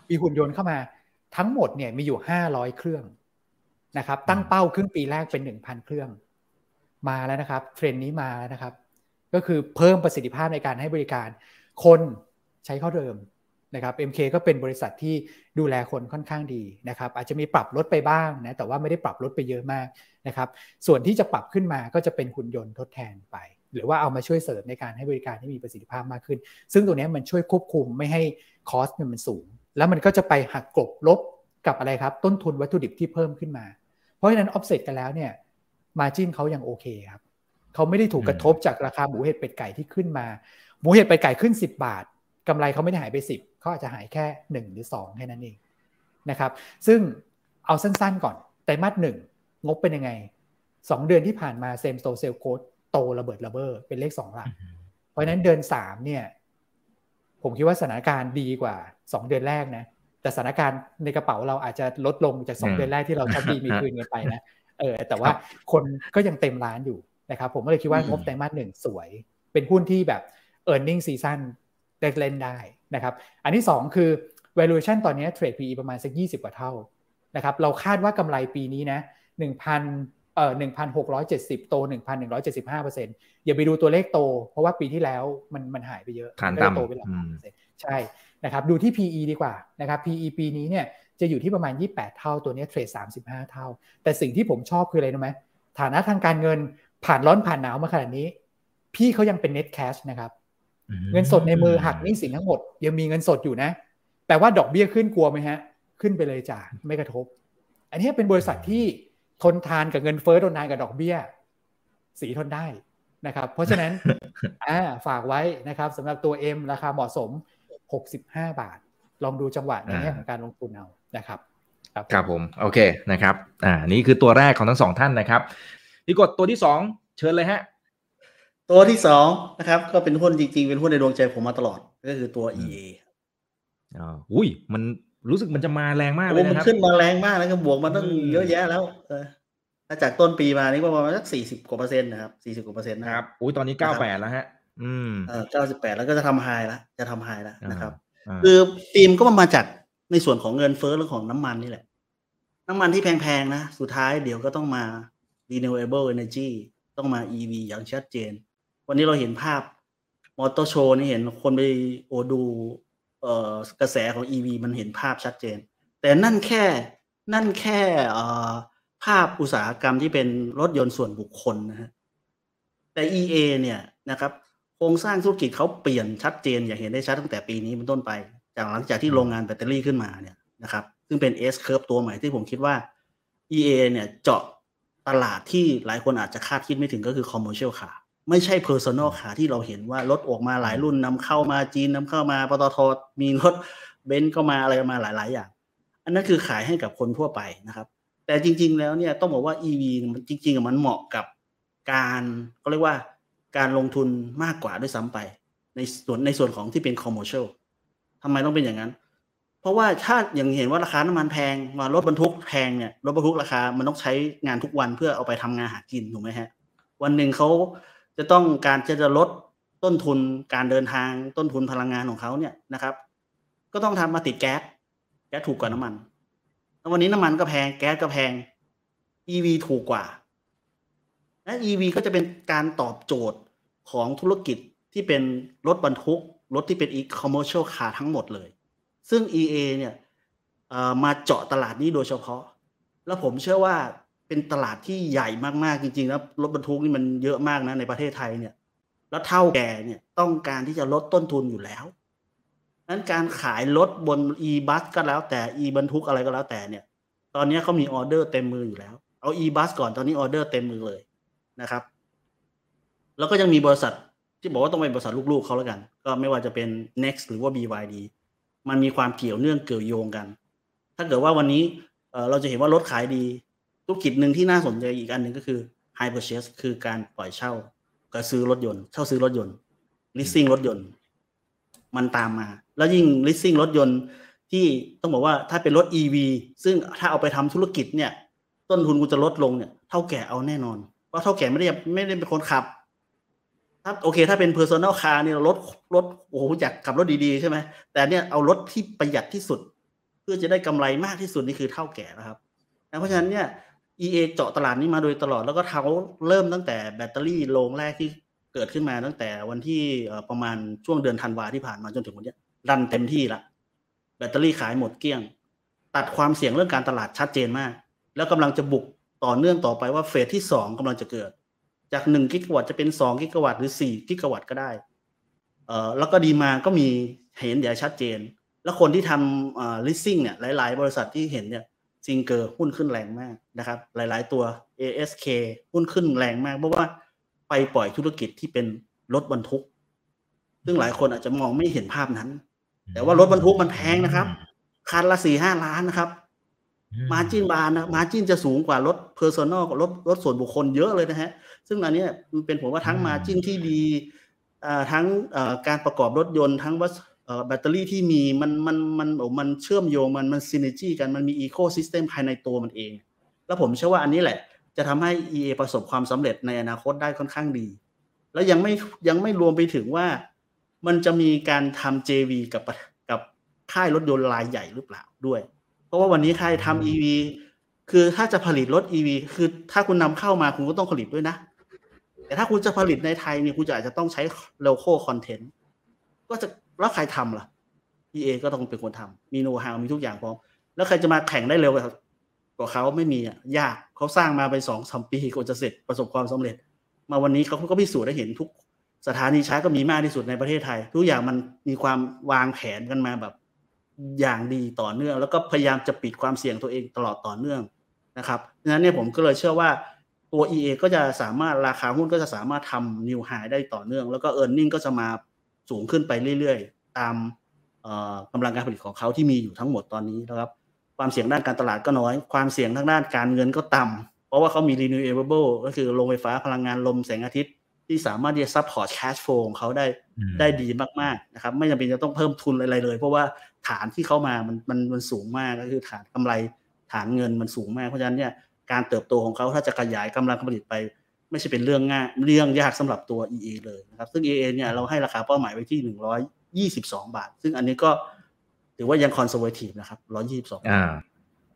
มีหุ่นยนต์เข้ามา ทั้งหมดเนี่ยมีอยู่ห้าร้อยเครื่องนะครับ ตั้งเป้าครึ่งปีแรกเป็นหนึ่งพันเครื่อง มาแล้วนะครับเทรนนี้มาแล้วนะครับ ก็คือเพิ่มประสิทธิภาพในการให้บริการ คนใช้เข้าเดิม นะครับ MK ก็เป็นบริษัทที่ดูแลคนค่อนข้างดีนะครับ อาจจะมีปรับลดไปบ้างนะแต่ว่าไม่ได้ปรับลดไปเยอะมากนะครับ ส่วนที่จะปรับขึ้นมาก็จะเป็นหุ่นยนต์ทดแทนไป หรือว่าเอามาช่วยเสริมในการให้บริการที่มีประสิทธิภาพมากขึ้น ซึ่งตัวนี้มันช่วยควบคุมไม่ให้คอสมันสูง แล้วมันก็จะไปหักกลบลบกับอะไรครับ ต้นทุนวัตถุดิบที่เพิ่มขึ้นมา เพราะฉะนั้นออฟเซ็ตกันแล้วเนี่ย margin เขายังโอเคครับเขาไม่ได้ถูกกระทบจากราคาหมูเห็ดเป็ดไก่ที่ขึ้นมา หมูเห็ดเป็ดไก่ขึ้น 10 บาทกำไรเขาไม่ได้หายไป 10 เขาอาจจะหายแค่ 1 หรือ 2 แค่นั้นเองนะครับ ซึ่งเอาสั้นๆก่อนไตรมาสหนึ่งงบเป็นยังไง 2 เดือนที่ผ่านมา same store sales growth โตระเบิดระเบ้อเป็นเลขสองหลัก เพราะนั้นเดือนสามเนี่ย ผมคิดว่าสถานการณ์ดีกว่าสองเดือนแรกนะ แต่สถานการณ์ในกระเป๋าเราอาจจะลดลงจากสองเดือนแรกที่เราชักดีมีคืนกันไปนะเออแต่ว่าคนก็ยังเต็มร้านอยู่นะครับ ผมก็เลยคิดว่างบไตรมาสหนึ่งสวย เป็นหุ้นที่แบบ e a r n i n g ็ season เล่นได้ นะครับอันที่สองคือ valuation ตอนนี้เทรด PE ประมาณสักยี่สิบกว่าเท่านะครับเราคาดว่ากำไรปีนี้นะหนึ่งพันเอ่อหนึ่งพันหกร้อยเจ็ดสิบโตหนึ่งพันหนึ่งร้อยเจ็ดสิบห้าเปอร์เซ็นต์อย่าไปดูตัวเลขโต เพราะว่าปีที่แล้วมันมันหายไปเยอะฐานต่ำโตไปหลักใช่นะครับดูที่ PE ดีกว่านะครับ PE ปีนี้เนี่ยจะอยู่ที่ประมาณ 28 เท่าตัวนี้เทรด 35 เท่า แต่สิ่งที่ผมชอบคืออะไรรู้ไหมฐานะทางการเงินผ่านร้อนผ่านหนาวมาขนาดนี้ พี่เขายังเป็น net cash นะครับ เงินสดในมือหักหนี้สินทั้งหมด ยังมีเงินสดอยู่นะ แต่ว่าดอกเบี้ยขึ้นกลัวไหมฮะ ขึ้นไปเลยจ้ะไม่กระทบ อันนี้เป็นบริษัทที่ทนทานกับเงินเฟ้อทนทานกับดอกเบี้ย สีทนได้นะครับ เพราะฉะนั้นอ่าฝากไว้นะครับสำหรับตัว M ราคาเหมาะสม 65 บาท ลองดูจังหวะในแง่ของการลงทุนเอานะครับครับครับผมโอเคนะครับอ่านี่คือตัวแรกของทั้งสองท่านนะครับพี่กดตัวที่สองเชิญเลยฮะ ตัวที่สองนะครับ ก็เป็นหุ้นจริง ๆ เป็นหุ้นในดวงใจผมมาตลอด ก็คือตัว EA อ๋ออุ้ย มันรู้สึกมันจะมาแรงมากเลยนะครับมันขึ้นมาแรงมากแล้วก็บวกมาตั้งเยอะแยะแล้วถ้าจากต้นปีมานี่ประมาณสักสี่สิบกว่าเปอร์เซ็นต์นะครับสี่สิบกว่าเปอร์เซ็นต์นะครับอุ้ยตอนนี้เก้าแปดแล้วฮะ อืมเออเก้าสิบแปดแล้วก็จะทำไฮแล้วจะทำไฮแล้วนะครับคือธีมก็มาจากในส่วนของเงินเฟ้อเรื่องของน้ำมันนี่แหละ น้ำมันที่แพงๆนะ สุดท้ายเดี๋ยวก็ต้องมา renewable energy ต้องมา EV อย่างชัดเจน วันนี้เราเห็นภาพมอเตอร์โชว์นี่เห็นคนไปโอดูเอ่อกระแสของ EV มันเห็นภาพชัดเจน แต่นั่นแค่นั่นแค่ภาพอุตสาหกรรมที่เป็นรถยนต์ส่วนบุคคลนะฮะแต่ EA เนี่ยนะครับโครงสร้างธุรกิจเขาเปลี่ยนชัดเจน อย่างเห็นได้ชัดตั้งแต่ปีนี้เป็นต้นไป จากหลังจากที่โรงงานแบตเตอรี่ขึ้นมาเนี่ยนะครับซึ่งเป็น S curve ตัวใหม่ที่ผมคิดว่า EA เนี่ยเจาะตลาดที่หลายคนอาจจะคาดคิดไม่ถึงก็คือ commercial car ไม่ใช่ personal car ที่เราเห็นว่ารถออกมาหลายรุ่นนำเข้ามาจีนนำเข้ามาปตทมีรถเบนซ์ก็มาอะไรมาหลาย ๆ อย่าง อันนั้นคือขายให้กับคนทั่วไปนะครับ แต่จริง ๆ แล้วเนี่ยต้องบอกว่า EV มันจริง ๆ มันเหมาะกับการก็เรียกว่าการลงทุนมากกว่าด้วยซ้ำไป ในส่วนในส่วนของที่เป็น commercial ทำไมต้องเป็นอย่างนั้น เพราะว่าถ้าอย่างเห็นว่าราคาน้ำมันแพงมารถบรรทุกแพงเนี่ยรถบรรทุกราคามันต้องใช้งานทุกวันเพื่อเอาไปทำงานหากินถูกไหมฮะ วันหนึ่งเขา จะต้องการจะลดต้นทุนการเดินทางต้นทุนพลังงานของเขาเนี่ยนะครับ ก็ต้องทำมาติดแก๊สแก๊สถูกกว่าน้ำมันแล้ววันนี้น้ำมันก็แพงแก๊สก็แพง EV ถูกกว่าและ EV ก็จะเป็นการตอบโจทย์ของธุรกิจที่เป็นรถบรรทุก รถที่เป็น e-commercial car ทั้งหมดเลย ซึ่ง EA เนี่ยมาเจาะตลาดนี้โดยเฉพาะ แล้วผมเชื่อว่า เป็นตลาดที่ใหญ่มากๆจริงๆแล้วรถบรรทุกนี่มันเยอะมากนะในประเทศไทยเนี่ย แล้วเท่าแก่เนี่ยต้องการที่จะลดต้นทุนอยู่แล้วนั้นการขายรถบน e-bus ก็แล้วแต่ e บรรทุกอะไรก็แล้วแต่เนี่ย ตอนนี้เขามีออเดอร์เต็มมืออยู่แล้ว เอา e-bus ก่อนตอนนี้ออเดอร์เต็มมือเลยนะครับ แล้วก็ยังมีบริษัทที่บอกว่าต้องเป็นบริษัทลูกๆเขาแล้วกัน ก็ไม่ว่าจะเป็น next หรือว่า BYD มันมีความเกี่ยวเนื่องเกี่ยวโยงกัน ถ้าเกิดว่าวันนี้เราจะเห็นว่ารถขายดี ธุรกิจหนึ่งที่น่าสนใจอีกอันหนึ่งก็คือ high purchase คือการปล่อยเช่าก็ซื้อรถยนต์ เช่าซื้อรถยนต์ leasing รถยนต์ มันตามมา แล้วยิ่ง leasing รถยนต์ที่ต้องบอกว่าถ้าเป็นรถ EV ซึ่งถ้าเอาไปทำธุรกิจเนี่ย ต้นทุนกูจะลดลงเนี่ยเท่าแก่เอาแน่นอน เพราะเท่าแก่ไม่ได้ไม่ได้เป็นคนขับ ถ้าโอเค ถ้าเป็น personal car เนี่ยรถรถโอ้โหอยากขับรถดีๆใช่ไหมแต่เนี่ยเอารถที่ประหยัดที่สุด เพื่อจะได้กำไรมากที่สุดนี่คือเท่าแก่นะครับเพราะฉะนั้นเนี่ย EA เจาะตลาดนี้มาโดยตลอดแล้วก็เขาเริ่มตั้งแต่แบตเตอรี่โรงแรกที่เกิดขึ้นมาตั้งแต่วันที่ประมาณช่วงเดือนธันวาที่ผ่านมาจนถึงวันนี้รันเต็มที่ละแบตเตอรี่ขายหมดเกลี้ยง ตัดความเสี่ยงเรื่องการตลาดชัดเจนมาก แล้วกำลังจะบุกต่อเนื่องต่อไปว่าเฟสที่สองกำลังจะเกิด จากหนึ่งกิกะวัตต์จะเป็นสองกิกะวัตต์หรือสี่กิกะวัตต์ก็ได้เอ่อแล้วก็ดีมาก็มีเห็นอย่างชัดเจน แล้วคนที่ทำอ่า leasing เนี่ยหลาย ๆ บริษัทที่เห็นเนี่ย ซิงเกอร์หุ้นขึ้นแรงมากนะครับ หลายๆตัว ASK หุ้นขึ้นแรงมาก เพราะว่าไปปล่อยธุรกิจที่เป็นรถบรรทุก ซึ่งหลายคนอาจจะมองไม่เห็นภาพนั้น แต่ว่ารถบรรทุกมันแพงนะครับ คันละสี่ห้าล้านนะครับ margin บานนะ margin จะสูงกว่ารถ personal กับรถรถส่วนบุคคลเยอะเลยนะฮะ ซึ่งอันนี้มันเป็นผมว่าทั้ง margin ที่ดีทั้งการประกอบรถยนต์ทั้งว่า แบตเตอรี่ที่มีมันมันมันโอ้มันเชื่อมโยงมันมัน synergy กันมันมี ecosystem ภายในตัวมันเอง แล้วผมเชื่อว่าอันนี้แหละ จะทำให้ EA ประสบความสำเร็จในอนาคตได้ค่อนข้างดี แล้วยังไม่ยังไม่รวมไปถึงว่ามันจะมีการทำ JV กับกับค่ายรถยนต์รายใหญ่หรือเปล่าด้วย เพราะว่าวันนี้ค่ายทำ EV คือถ้าจะผลิตรถ EV คือถ้าคุณนำเข้ามาคุณก็ต้องผลิตด้วยนะ แต่ถ้าคุณจะผลิตในไทยเนี่ยคุณจะอาจจะต้องใช้ local content ก็จะ แล้วใครทำล่ะ EA ก็ต้องเป็นคนทำมีโน้ตฮาวมีทุกอย่างพร้อม แล้วใครจะมาแข่งได้เร็วกว่าเขาไม่มีอะยากเขาสร้างมาไปสองสามปีกว่าจะเสร็จประสบความสำเร็จ มาวันนี้เขาก็พิสูจน์ได้เห็นทุกสถานีชาร์จก็มีมากที่สุดในประเทศไทย ทุกอย่างมันมีความวางแผนกันมาแบบ อย่างดีต่อเนื่อง แล้วก็พยายามจะปิดความเสี่ยงตัวเองตลอดต่อเนื่องนะครับดังนั้นเนี่ยผมก็เลยเชื่อว่าตัว EA ก็จะสามารถราคาหุ้นก็จะสามารถทำนิวไฮได้ต่อเนื่อง แล้วก็เออร์เน็งก็จะมา สูงขึ้นไปเรื่อยๆ ตามกำลังการผลิตของเขาที่มีอยู่ทั้งหมดตอนนี้นะครับ ความเสี่ยงด้านการตลาดก็น้อย ความเสี่ยงทางด้านการเงินก็ต่ำเพราะว่าเขามี renewable ก็คือโรงไฟฟ้าพลังงานลมแสงอาทิตย์ ที่สามารถที่จะ support cash flow ของเขาได้ได้ดีมากๆนะครับ ไม่จำเป็นจะต้องเพิ่มทุนอะไรเลย เพราะว่าฐานที่เข้ามามันมันมันสูงมากก็คือฐานกำไรฐานเงินมันสูงมากเพราะฉะนั้นเนี่ยการเติบโตของเขาถ้าจะขยายกำลังการผลิตไป ไม่ใช่เป็นเรื่องง่ายเรื่องยากสำหรับตัว EA เลยนะครับ ซึ่ง EA เนี่ยเราให้ราคาเป้าหมายไว้ที่ 122 บาท ซึ่งอันนี้ก็ถือว่ายังคอนเซอร์เวทีฟนะครับ 122อ่า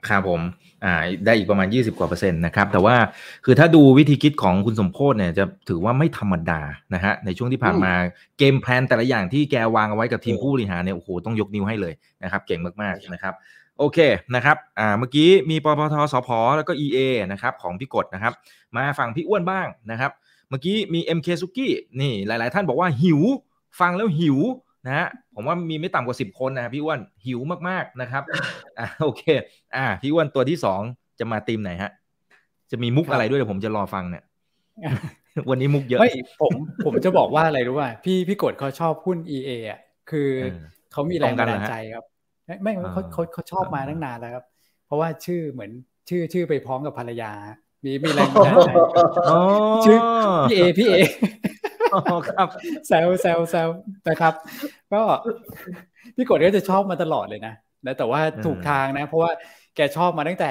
ครับผมอ่าได้อีกประมาณ 20 กว่าเปอร์เซ็นต์นะครับ แต่ว่าคือถ้าดูวิธีคิดของคุณสมโพศเนี่ยจะถือว่าไม่ธรรมดานะฮะในช่วงที่ผ่านมาเกมแพลนแต่ละอย่างที่แกวางเอาไว้กับทีมผู้บริหารเนี่ยโอ้โหต้องยกนิ้วให้เลยนะครับ เก่งมากๆนะครับ โอเคนะครับอ่าเมื่อกี้มีปปทสพแล้วก็ EA นะครับของพี่กดนะครับ มาฝั่งพี่อ้วนบ้างนะครับ เมื่อกี้มี MK ซุกี้นี่หลาย ๆ ท่านบอกว่าหิว ฟังแล้วหิวนะฮะผมว่ามีไม่ต่ำกว่า 10 คนนะพี่อ้วนหิวมากๆนะครับอ่าโอเคอ่าพี่อ้วนตัวที่สองจะมาตีมไหนฮะจะมีมุกอะไรด้วยเดี๋ยวผมจะรอฟังเนี่ยวันนี้มุกเยอะไม่ผมผมจะบอกว่าอะไรรู้ป่ะพี่พี่กดเขาชอบหุ้น EA อะคือเขามีแรงบันดาลใจครับ ไม่เขาเขาเขาชอบมาตั้งนานแล้วครับ เพราะว่าชื่อเหมือนชื่อชื่อไปพร้อมกับภรรยา มีมีแรงบันดาลใจชื่อพี่เอพี่เอครับแซวแซวแซวนะครับ ก็พี่กดก็จะชอบมาตลอดเลยนะแต่ว่าถูกทางนะ เพราะว่าแกชอบมาตั้งแต่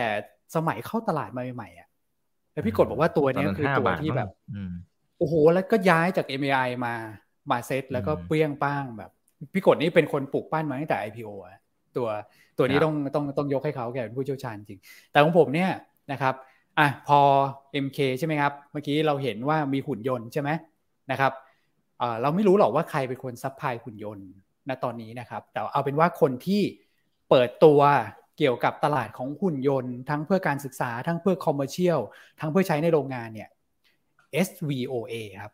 สมัยเข้าตลาดมาใหม่ๆอะแล้วพี่กดบอกว่าตัวนี้คือตัวที่แบบโอ้โหแล้วก็ย้ายจาก MAI มามาเซตแล้วก็เปรี้ยงป้างแบบ พี่กดนี่เป็นคนปลูกปั้นมาตั้งแต่ IPO อะ ตัวตัวนี้ต้องต้องต้องยกให้เขาแกเป็นผู้เชี่ยวชาญจริง แต่ของผมเนี่ยนะครับอะพอ MK ใช่ไหมครับ เมื่อกี้เราเห็นว่ามีหุ่นยนต์ใช่ไหมนะครับเราไม่รู้หรอกว่าใครเป็นคน supply หุ่นยนต์ณตอนนี้นะครับ แต่เอาเป็นว่าคนที่เปิดตัวเกี่ยวกับตลาดของหุ่นยนต์ ทั้งเพื่อการศึกษาทั้งเพื่อ commercial ทั้งเพื่อใช้ในโรงงานเนี่ย SVOA ครับ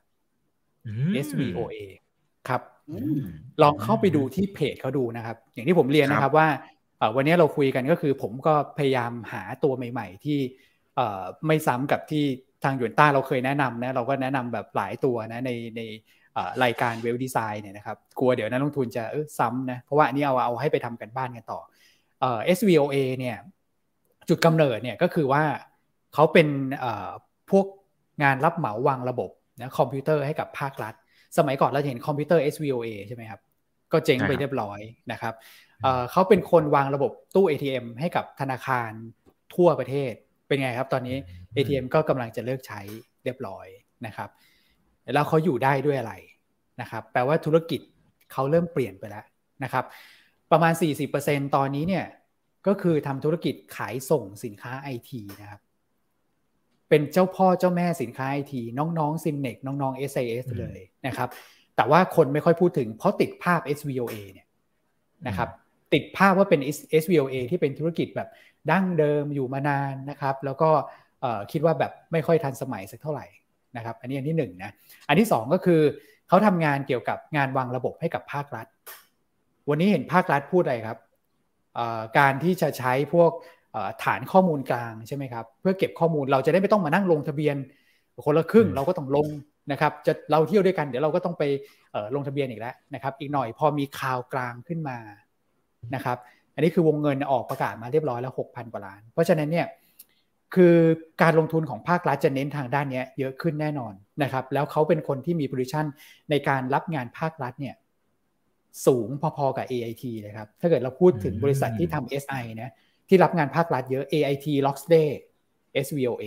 SVOA ครับ ลองเข้าไปดูที่เพจเขาดูนะครับ อย่างที่ผมเรียนนะครับว่าวันนี้เราคุยกันก็คือ ผมก็พยายามหาตัวใหม่ ๆ ที่ไม่ซ้ำกับที่ทาง Yuanta เราเคยแนะนำนะเราก็แนะนำแบบหลายตัวนะในในรายการ Wealth Design เนี่ยนะครับกลัวเดี๋ยวนักลงทุนจะเออซ้ำนะเพราะว่าอันนี้เอาเอาให้ไปทำการบ้านกันต่อ SVOA เนี่ยจุดกำเนิดเนี่ยก็คือว่าเขาเป็นพวกงานรับเหมาวางระบบนะคอมพิวเตอร์ให้กับภาครัฐ สมัยก่อนเราเห็นคอมพิวเตอร์ SVOA ใช่ไหมครับ ก็เจ๊งไปเรียบร้อยนะครับเขาเป็นคนวางระบบตู้ ATM ให้กับธนาคารทั่วประเทศ เป็นไงครับ ตอนนี้ ATM ก็กำลังจะเลิกใช้เรียบร้อยนะครับ แล้วเขาอยู่ได้ด้วยอะไรนะครับ แปลว่าธุรกิจเขาเริ่มเปลี่ยนไปแล้วนะครับ ประมาณ 40%ตอนนี้เนี่ยก็คือทำธุรกิจขายส่งสินค้าไอทีนะครับ เป็นเจ้าพ่อเจ้าแม่สินค้าไอทีน้องๆซิมเนกน้องๆ SAS เลยนะครับแต่ว่าคนไม่ค่อยพูดถึงเพราะติดภาพ SVOA เนี่ยนะครับติดภาพว่าเป็น SVOA ที่เป็นธุรกิจแบบดั้งเดิมอยู่มานานนะครับ แล้วก็คิดว่าแบบไม่ค่อยทันสมัยสักเท่าไหร่นะครับ อันนี้อันที่1นนะอันที่2ก็คือเขาทำงานเกี่ยวกับงานวางระบบให้กับภาครัฐ วันนี้เห็นภาครัฐพูดอะไรครับการที่จะใช้พวก ฐานข้อมูลกลางใช่ไหมครับเพื่อเก็บข้อมูลเราจะได้ไม่ต้องมานั่งลงทะเบียน คนละครึ่งเราก็ต้องลงนะครับจะเราเที่ยวด้วยกันเดี๋ยวเราก็ต้องไปลงทะเบียนอีกแล้วนะครับ อีกหน่อยพอมีข่าวกลางขึ้นมานะครับ อันนี้คือวงเงินออกประกาศมาเรียบร้อยแล้ว 6,000 กว่าล้าน เพราะฉะนั้นเนี่ยคือการลงทุนของภาครัฐจะเน้นทางด้านนี้เยอะขึ้นแน่นอนนะครับ แล้วเขาเป็นคนที่มี position ในการรับงานภาครัฐเนี่ยสูงพอๆกับ AIT เลยครับ ถ้าเกิดเราพูดถึงบริษัทที่ทำ SI นะ ที่รับงานภาครัฐเยอะ AIT Locksday SVOA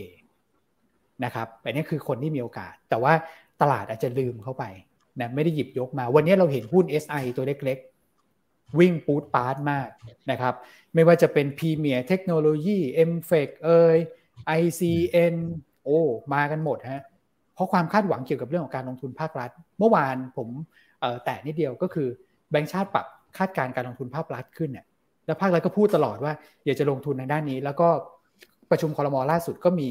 นะครับอันนี้คือคนที่มีโอกาส แต่ว่าตลาดอาจจะลืมเข้าไปนะไม่ได้หยิบยกมา วันนี้เราเห็นหุ้น SI ตัวเล็กๆ วิ่งปูดปาร์ตมากนะครับ ไม่ว่าจะเป็น Premier Technology m f e c เอ่ย ICN โอ้มากันหมดฮะเพราะความคาดหวังเกี่ยวกับเรื่องของการลงทุนภาครัฐ เมื่อวานผมแตะนิดเดียวก็คือแบงก์ชาติปรับคาดการการลงทุนภาครัฐขึ้นเนี่ย แล้วภาครัฐก็พูดตลอดว่าอยากจะลงทุนทางด้านนี้ แล้วก็ประชุมคอรมอล่าสุดก็มี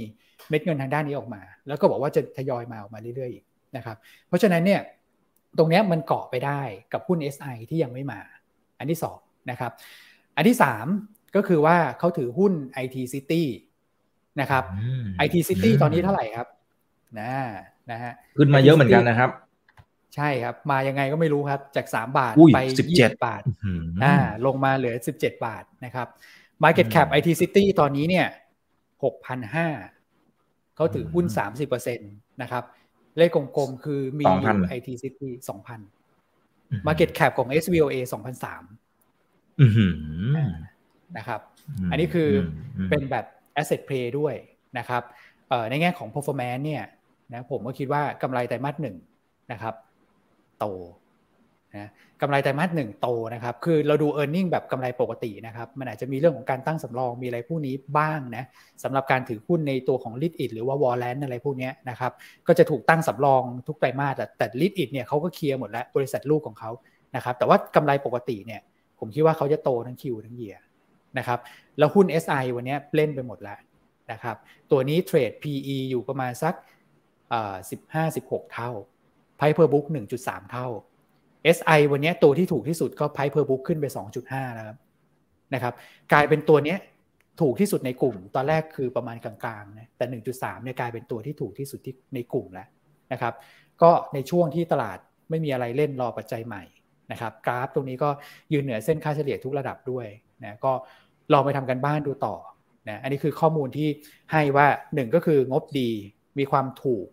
เม็ดเงินทางด้านนี้ออกมา แล้วก็บอกว่าจะทยอยมาออกมาเรื่อยๆอีกนะครับ เพราะฉะนั้นเนี่ยตรงนี้มันเกาะไปได้กับหุ้น SI ที่ยังไม่มา อันที่2นะครับอันที่ 3 ก็คือว่าเขาถือหุ้น IT City นะครับ IT City ตอนนี้เท่าไหร่ครับนะนะฮะขึ้นมาเยอะเหมือนกันนะครับ ใช่ครับ มายังไงก็ไม่รู้ครับ จาก 3 บาทไป 17 บาทอ่าลงมาเหลือ 17 บาทนะครับ Market Cap IT City ตอนนี้เนี่ย6,500เขาถือหุ้น 30%นะครับ เลขกลมๆ คือมีอยู่ IT City 2,000 Market Cap ของ SVOA 2,003นะครับ อันนี้คือเป็นแบบ Asset Play ด้วยนะครับในแง่ของ performance เนี่ยนะผมก็คิดว่ากำไรไตรมาสหนึ่งนะครับ โตนะกำไรไตรมาสหนึ่งโตนะครับ คือเราดู e a r n i n g แบบกำไรปกตินะครับ มันอาจจะมีเรื่องของการตั้งสำรองมีอะไรพวกนี้บ้างนะสำหรับการถือหุ้นในตัวของ l i t อิหรือว่าวอลเลนอะไรพวกนี้นะครับ ก็จะถูกตั้งสำรองทุกไตรมาสแต่แต่ l i t อิเนี่ยเขาก็เคลียร์หมดแล้วบริษัทลูกของเขานะครับ แต่ว่ากำไรปกติเนี่ยผมคิดว่าเขาจะโตทั้งคิวทั้งเยียนะครับ แล้วหุ้น SI วันนี้เล่นไปหมดแล้วนะครับ ตัวนี้เทรด PE อยู่ประมาณสักสิบห้าสิบหกเท่า Price per book 1.3 เท่า SI วันนี้ตัวที่ถูกที่สุดก็ Price per book ขึ้นไป 2.5แล้วครับนะครับ กลายเป็นตัวนี้ถูกที่สุดในกลุ่ม ตอนแรกคือประมาณกลางๆนะแต่ 1.3เนี่ยกลายเป็นตัวที่ถูกที่สุดที่ในกลุ่มแล้วนะครับ ก็ในช่วงที่ตลาดไม่มีอะไรเล่นรอปัจจัยใหม่นะครับกราฟตรงนี้ก็ยืนเหนือเส้นค่าเฉลี่ยทุกระดับด้วยนะก็ลองไปทำกันบ้านดูต่อนะอันนี้คือข้อมูลที่ให้ว่า 1 ก็คืองบดีมีความถูก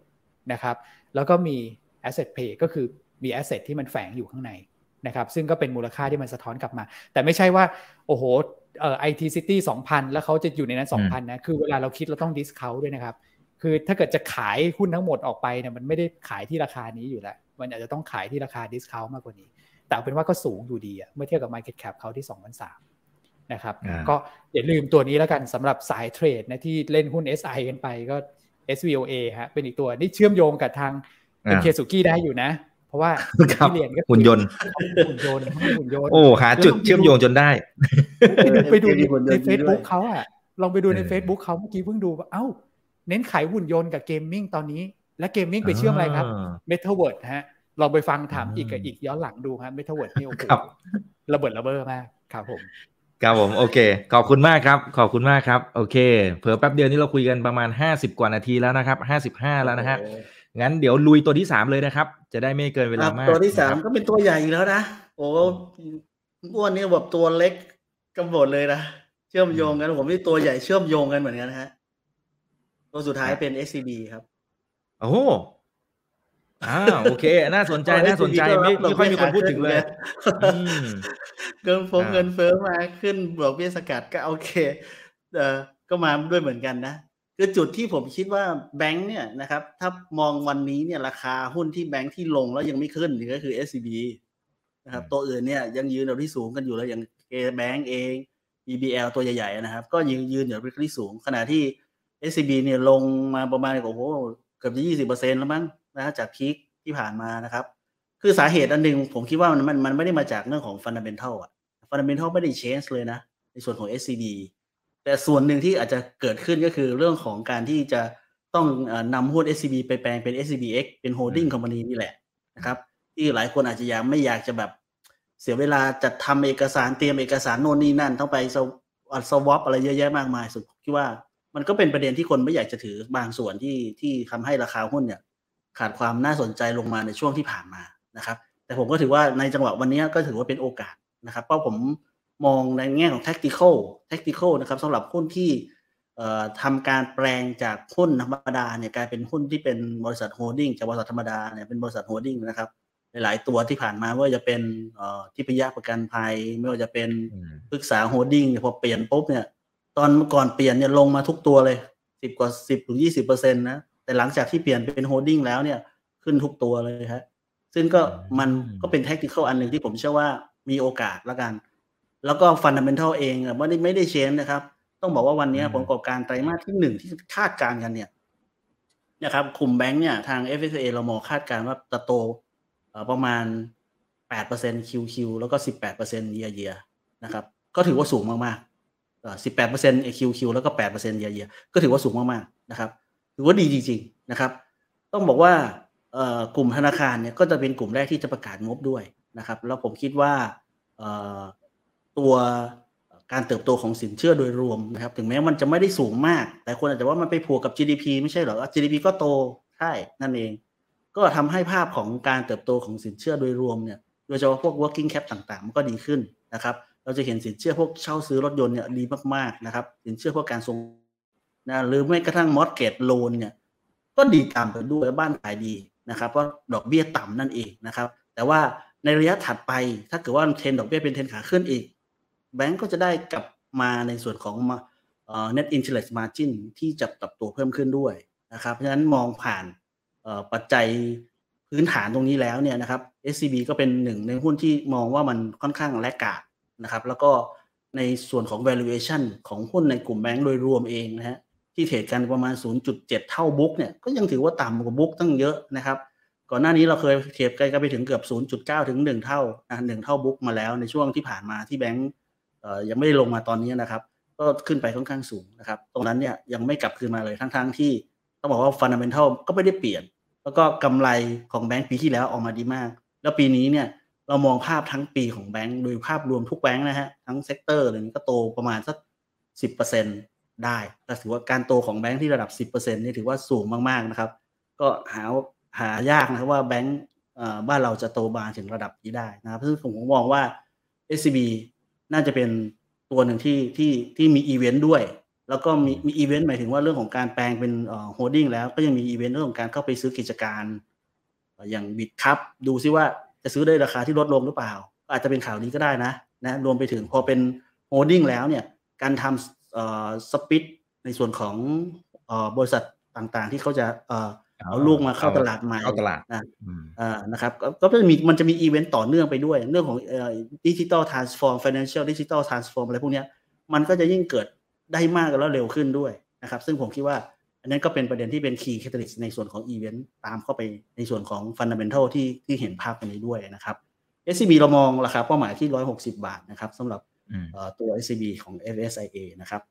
นะครับ แล้วก็มี asset pay ก็คือมี asset ที่มันแฝงอยู่ข้างในนะครับ ซึ่งก็เป็นมูลค่าที่มันสะท้อนกลับมา แต่ไม่ใช่ว่า โอ้โหเอ่อ IT City 2,000 แล้วเขาจะอยู่ในนั้น 2,000 นะ คือเวลาเราคิดเราต้อง discount ด้วยนะครับ คือถ้าเกิดจะขายหุ้นทั้งหมดออกไปเนี่ยมันไม่ได้ขายที่ราคานี้อยู่แล้ว มันอาจจะต้องขายที่ราคา discount มากกว่านี้ แต่เป็นว่าก็สูงอยู่ดีอะเมื่อเทียบกับ market cap เขาที่2,003นะครับ ก็อย่าลืมตัวนี้แล้วกันสำหรับสายเทรดนะที่เล่นหุ้น SI กันไปก็ SVOA ฮะเป็นอีกตัวนี่เชื่อมโยงกับทาง เป็มเคสุกี้ได้อยู่นะ เพราะว่าครับที่เรียนก็คือหุ่นยนต์หุ่นยนต์หุ่นยนต์โอ้หาจุดเชื่อมโยงจนได้ ไปดูในหุ่นยนต์ด้วยกเขาอะลองไปดูในเออ Facebook เขาเมื่อกี้เพิ่งดูว่าเอ้า เน้นขายหุ่นยนต์กับ gaming ตอนนี้ และ gaming ไปเชื่อมอะไรครับเมทัลเวิร์ดฮะลองไปฟังถามอีกกับอีกย้อนหลังดูครับเมทัลเวิร์ดนี่โอ้โหครับระเบิดระเบ้อมากครับผมครับผมโอเค ขอบคุณมากครับ ขอบคุณมากครับ โอเค เผื่อแป๊บเดียวนี้เราคุยกันประมาณ 50 กว่านาทีแล้วนะครับ 55 แล้วนะฮะโอ้โห งั้นเดี๋ยวลุยตัวที่3เลยนะครับ จะได้ไม่เกินเวลารับ ตัวที่สามนะครับก็เป็นตัวใหญ่อีกแล้วนะ โอ้อ้วนเนี่ยแบบตัวเล็กกำบดเลยนะ เชื่อมโยงกัน ผมนี่ตัวใหญ่เชื่อมโยงกันเหมือนกันนะฮะ ตัวสุดท้ายเป็น SCB ครับ โอ้โหอ่าโอเค น่าสนใจ น่าสนใจ ไม่ไม่ค่อยมีคนพูดถึงเลยอืมเงินฟงอ่าเงินเฟ้อมาขึ้นดอกเบี้ยสกัดก็โอเค เออก็มาด้วยเหมือนกันนะ คือจุดที่ผมคิดว่าแบงค์เนี่ยนะครับ ถ้ามองวันนี้เนี่ยราคาหุ้นที่แบงค์ที่ลงแล้วยังไม่ขึ้นนี่ก็คือ SCB นะครับตัวอื่นเนี่ยยังยืนอยู่ที่สูงกันอยู่แล้วอย่างเแบงก์เอง BBL ตัวใหญ่ๆนะครับ ก็ยืนยืนอยู่ที่สูง ขณะที่ SCB เนี่ยลงมาประมาณโอ้โหเกือบจะยี่สิบเปอร์เซ็นต์แล้วมั้งนะฮะจาก peak ที่ผ่านมานะครับ คือสาเหตุอันหนึ่งผมคิดว่ามันมันมันไม่ได้มาจากเรื่องของ fundamental อะ fundamental ไม่ได้ change เลยนะ ในส่วนของ SCB แต่ส่วนหนึ่งที่อาจจะเกิดขึ้นก็คือเรื่องของการที่จะต้องเอ่อนำหุ้น SCB ไปแปลงเป็น SCBX เป็น holding company นี่แหละนะครับ ที่หลายคนอาจจะยังไม่อยากจะแบบเสียเวลาจัดทำเอกสารเตรียมเอกสารโน่นนี่นั่นต้องไปส swap อะไรเยอะแยะมากมายสุดคิดว่ามันก็เป็นประเด็นที่คนไม่อยากจะถือบางส่วนที่ที่ทำให้ราคาหุ้นเนี่ยขาดความน่าสนใจลงมาในช่วงที่ผ่านมานะครับ แต่ผมก็ถือว่าในจังหวะวันนี้ก็ถือว่าเป็นโอกาสนะครับ เพราะผม มองในแง่ของ tactical tactical นะครับสำหรับหุ้นที่เอ่อทำการแปลงจากหุ้นธรรมดาเนี่ยกลายเป็นหุ้นที่เป็นบริษัท holding จากบริษัทธรรมดาเนี่ยเป็นบริษัท holding นะครับหลาย ๆ ตัวที่ผ่านมาไม่ว่าจะเป็นเอ่อทิพยประกันภัย ไม่ว่าจะเป็นอืมปรึกษา holding เนี่ยพอเปลี่ยนปุ๊บเนี่ย ตอนก่อนเปลี่ยนเนี่ยลงมาทุกตัวเลยสิบกว่าสิบถึงยี่สิบเปอร์เซ็นต์นะแต่หลังจากที่เปลี่ยนเป็น holding แล้วเนี่ยขึ้นทุกตัวเลยฮะซึ่งก็มันก็เป็นเทคนิคอันหนึ่งที่ผมเชื่อว่ามีโอกาสแล้วกัน แล้วก็ fundamental เองอะไม่ได้ไม่ได้ change นะครับ ต้องบอกว่าวันนี้ผลประกอบการไตรมาสที่หนึ่งที่คาดการณ์กันเนี่ยนะครับกลุ่มแบงก์เนี่ยทาง FSA เรามองคาดการณ์ว่าจะโตเอ่อประมาณ 8% QQ แล้วก็ 18% year year นะครับ ก็ถือว่าสูงมากๆเอ่อ18% QQ แล้วก็ 8% year year ก็ถือว่าสูงมากๆนะครับ ถือว่าดีจริง ๆ นะครับ ต้องบอกว่าเอ่อกลุ่มธนาคารเนี่ยก็จะเป็นกลุ่มแรกที่จะประกาศงบด้วยนะครับ แล้วผมคิดว่าเอ่อ ตัวการเติบโตของสินเชื่อโดยรวมนะครับ ถึงแม้มันจะไม่ได้สูงมาก แต่คนอาจจะว่ามันไปผูกกับ GDP ไม่ใช่เหรอ GDP ก็โตใช่นั่นเอง ก็ทำให้ภาพของการเติบโตของสินเชื่อโดยรวมเนี่ยโดยเฉพาะพวก working cap ต่างๆ มันก็ดีขึ้นนะครับ เราจะเห็นสินเชื่อพวกเช่าซื้อรถยนต์เนี่ยดีมากๆนะครับ สินเชื่อพวกการส่งนะหรือแม้กระทั่ง mortgage loan เนี่ยก็ดีตามไปด้วยบ้านขายดีนะครับเพราะดอกเบี้ยต่ำนั่นเองนะครับ แต่ว่าในระยะถัดไปถ้าเกิดว่าเทรนดอกเบี้ยเป็นเทรนขาขึ้นอีก แบงก์ก็จะได้กลับมาในส่วนของ net interest margin ที่จะปรับตัวเพิ่มขึ้นด้วยนะครับ เพราะฉะนั้นมองผ่านปัจจัยพื้นฐานตรงนี้แล้วเนี่ยนะครับ SCB ก็เป็นหนึ่งในหุ้นที่มองว่ามันค่อนข้างแลกกาดนะครับ แล้วก็ในส่วนของ valuation ของหุ้นในกลุ่มแบงก์โดยรวมเองนะฮะที่เทรดกันประมาณ 0.7 เท่าบุ๊กเนี่ยก็ยังถือว่าต่ำกว่าบุ๊กตั้งเยอะนะครับ ก่อนหน้านี้เราเคยเทรดกันไปถึงเกือบ 0.9 ถึง 1 เท่านะ1เท่าบุ๊กมาแล้วในช่วงที่ผ่านมาที่แบงก์ ยังไม่ได้ลงมาตอนนี้นะครับ ก็ขึ้นไปค่อนข้างสูงนะครับ ตรงนั้นเนี่ยยังไม่กลับคืนมาเลยทั้งๆที่ต้องบอกว่า fundamental ก็ไม่ได้เปลี่ยน แล้วก็กำไรของแบงก์ปีที่แล้วออกมาดีมาก แล้วปีนี้เนี่ยเรามองภาพทั้งปีของแบงก์โดยภาพรวมทุกแบงก์นะฮะทั้ง sector เลยก็โตประมาณสัก10%ได้ก็ถือว่าการโตของแบงก์ที่ระดับ 10%นี่ถือว่าสูงมากๆนะครับ ก็หาหายากนะครับว่าแบงก์บ้านเราจะโตมาถึงระดับนี้ได้นะครับซึ่งผมมองว่า SCB น่าจะเป็นตัวหนึ่งที่ที่ที่มีอีเวนต์ด้วย แล้วก็มีมีอีเวนต์หมายถึงว่าเรื่องของการแปลงเป็น holding แล้วก็ยังมีอีเวนต์เรื่องของการเข้าไปซื้อกิจการอย่าง Bitkub ดูซิว่าจะซื้อได้ราคาที่ลดลงหรือเปล่าก็อาจจะเป็นข่าวดีก็ได้นะนะรวมไปถึงพอเป็น holding แล้วเนี่ยการทำอ่อ spin ในส่วนของอ่อบริษัทต่างๆ ที่เขาจะ เอ่อเอาลูกมาเข้าตลาดใหม่เข้าตลาดนะอืมอ่านะครับก็ก็จะมีมันจะมีอีเวนต์ต่อเนื่องไปด้วย เรื่องของdigital transform financial digital transform อะไรพวกเนี้ยมันก็จะยิ่งเกิดได้มากแล้วเร็วขึ้นด้วยนะครับ ซึ่งผมคิดว่า อันนั้นก็เป็นประเด็นที่เป็น key catalyst ในส่วนของอีเวนต์ตามเข้าไปในส่วนของ fundamental ที่ที่เห็นภาพกันนี้ด้วยนะครับ SCB เรามองราคาเป้าหมายที่ 160 บาทนะครับสำหรับตัว SCB ของ FSSIA นะครับ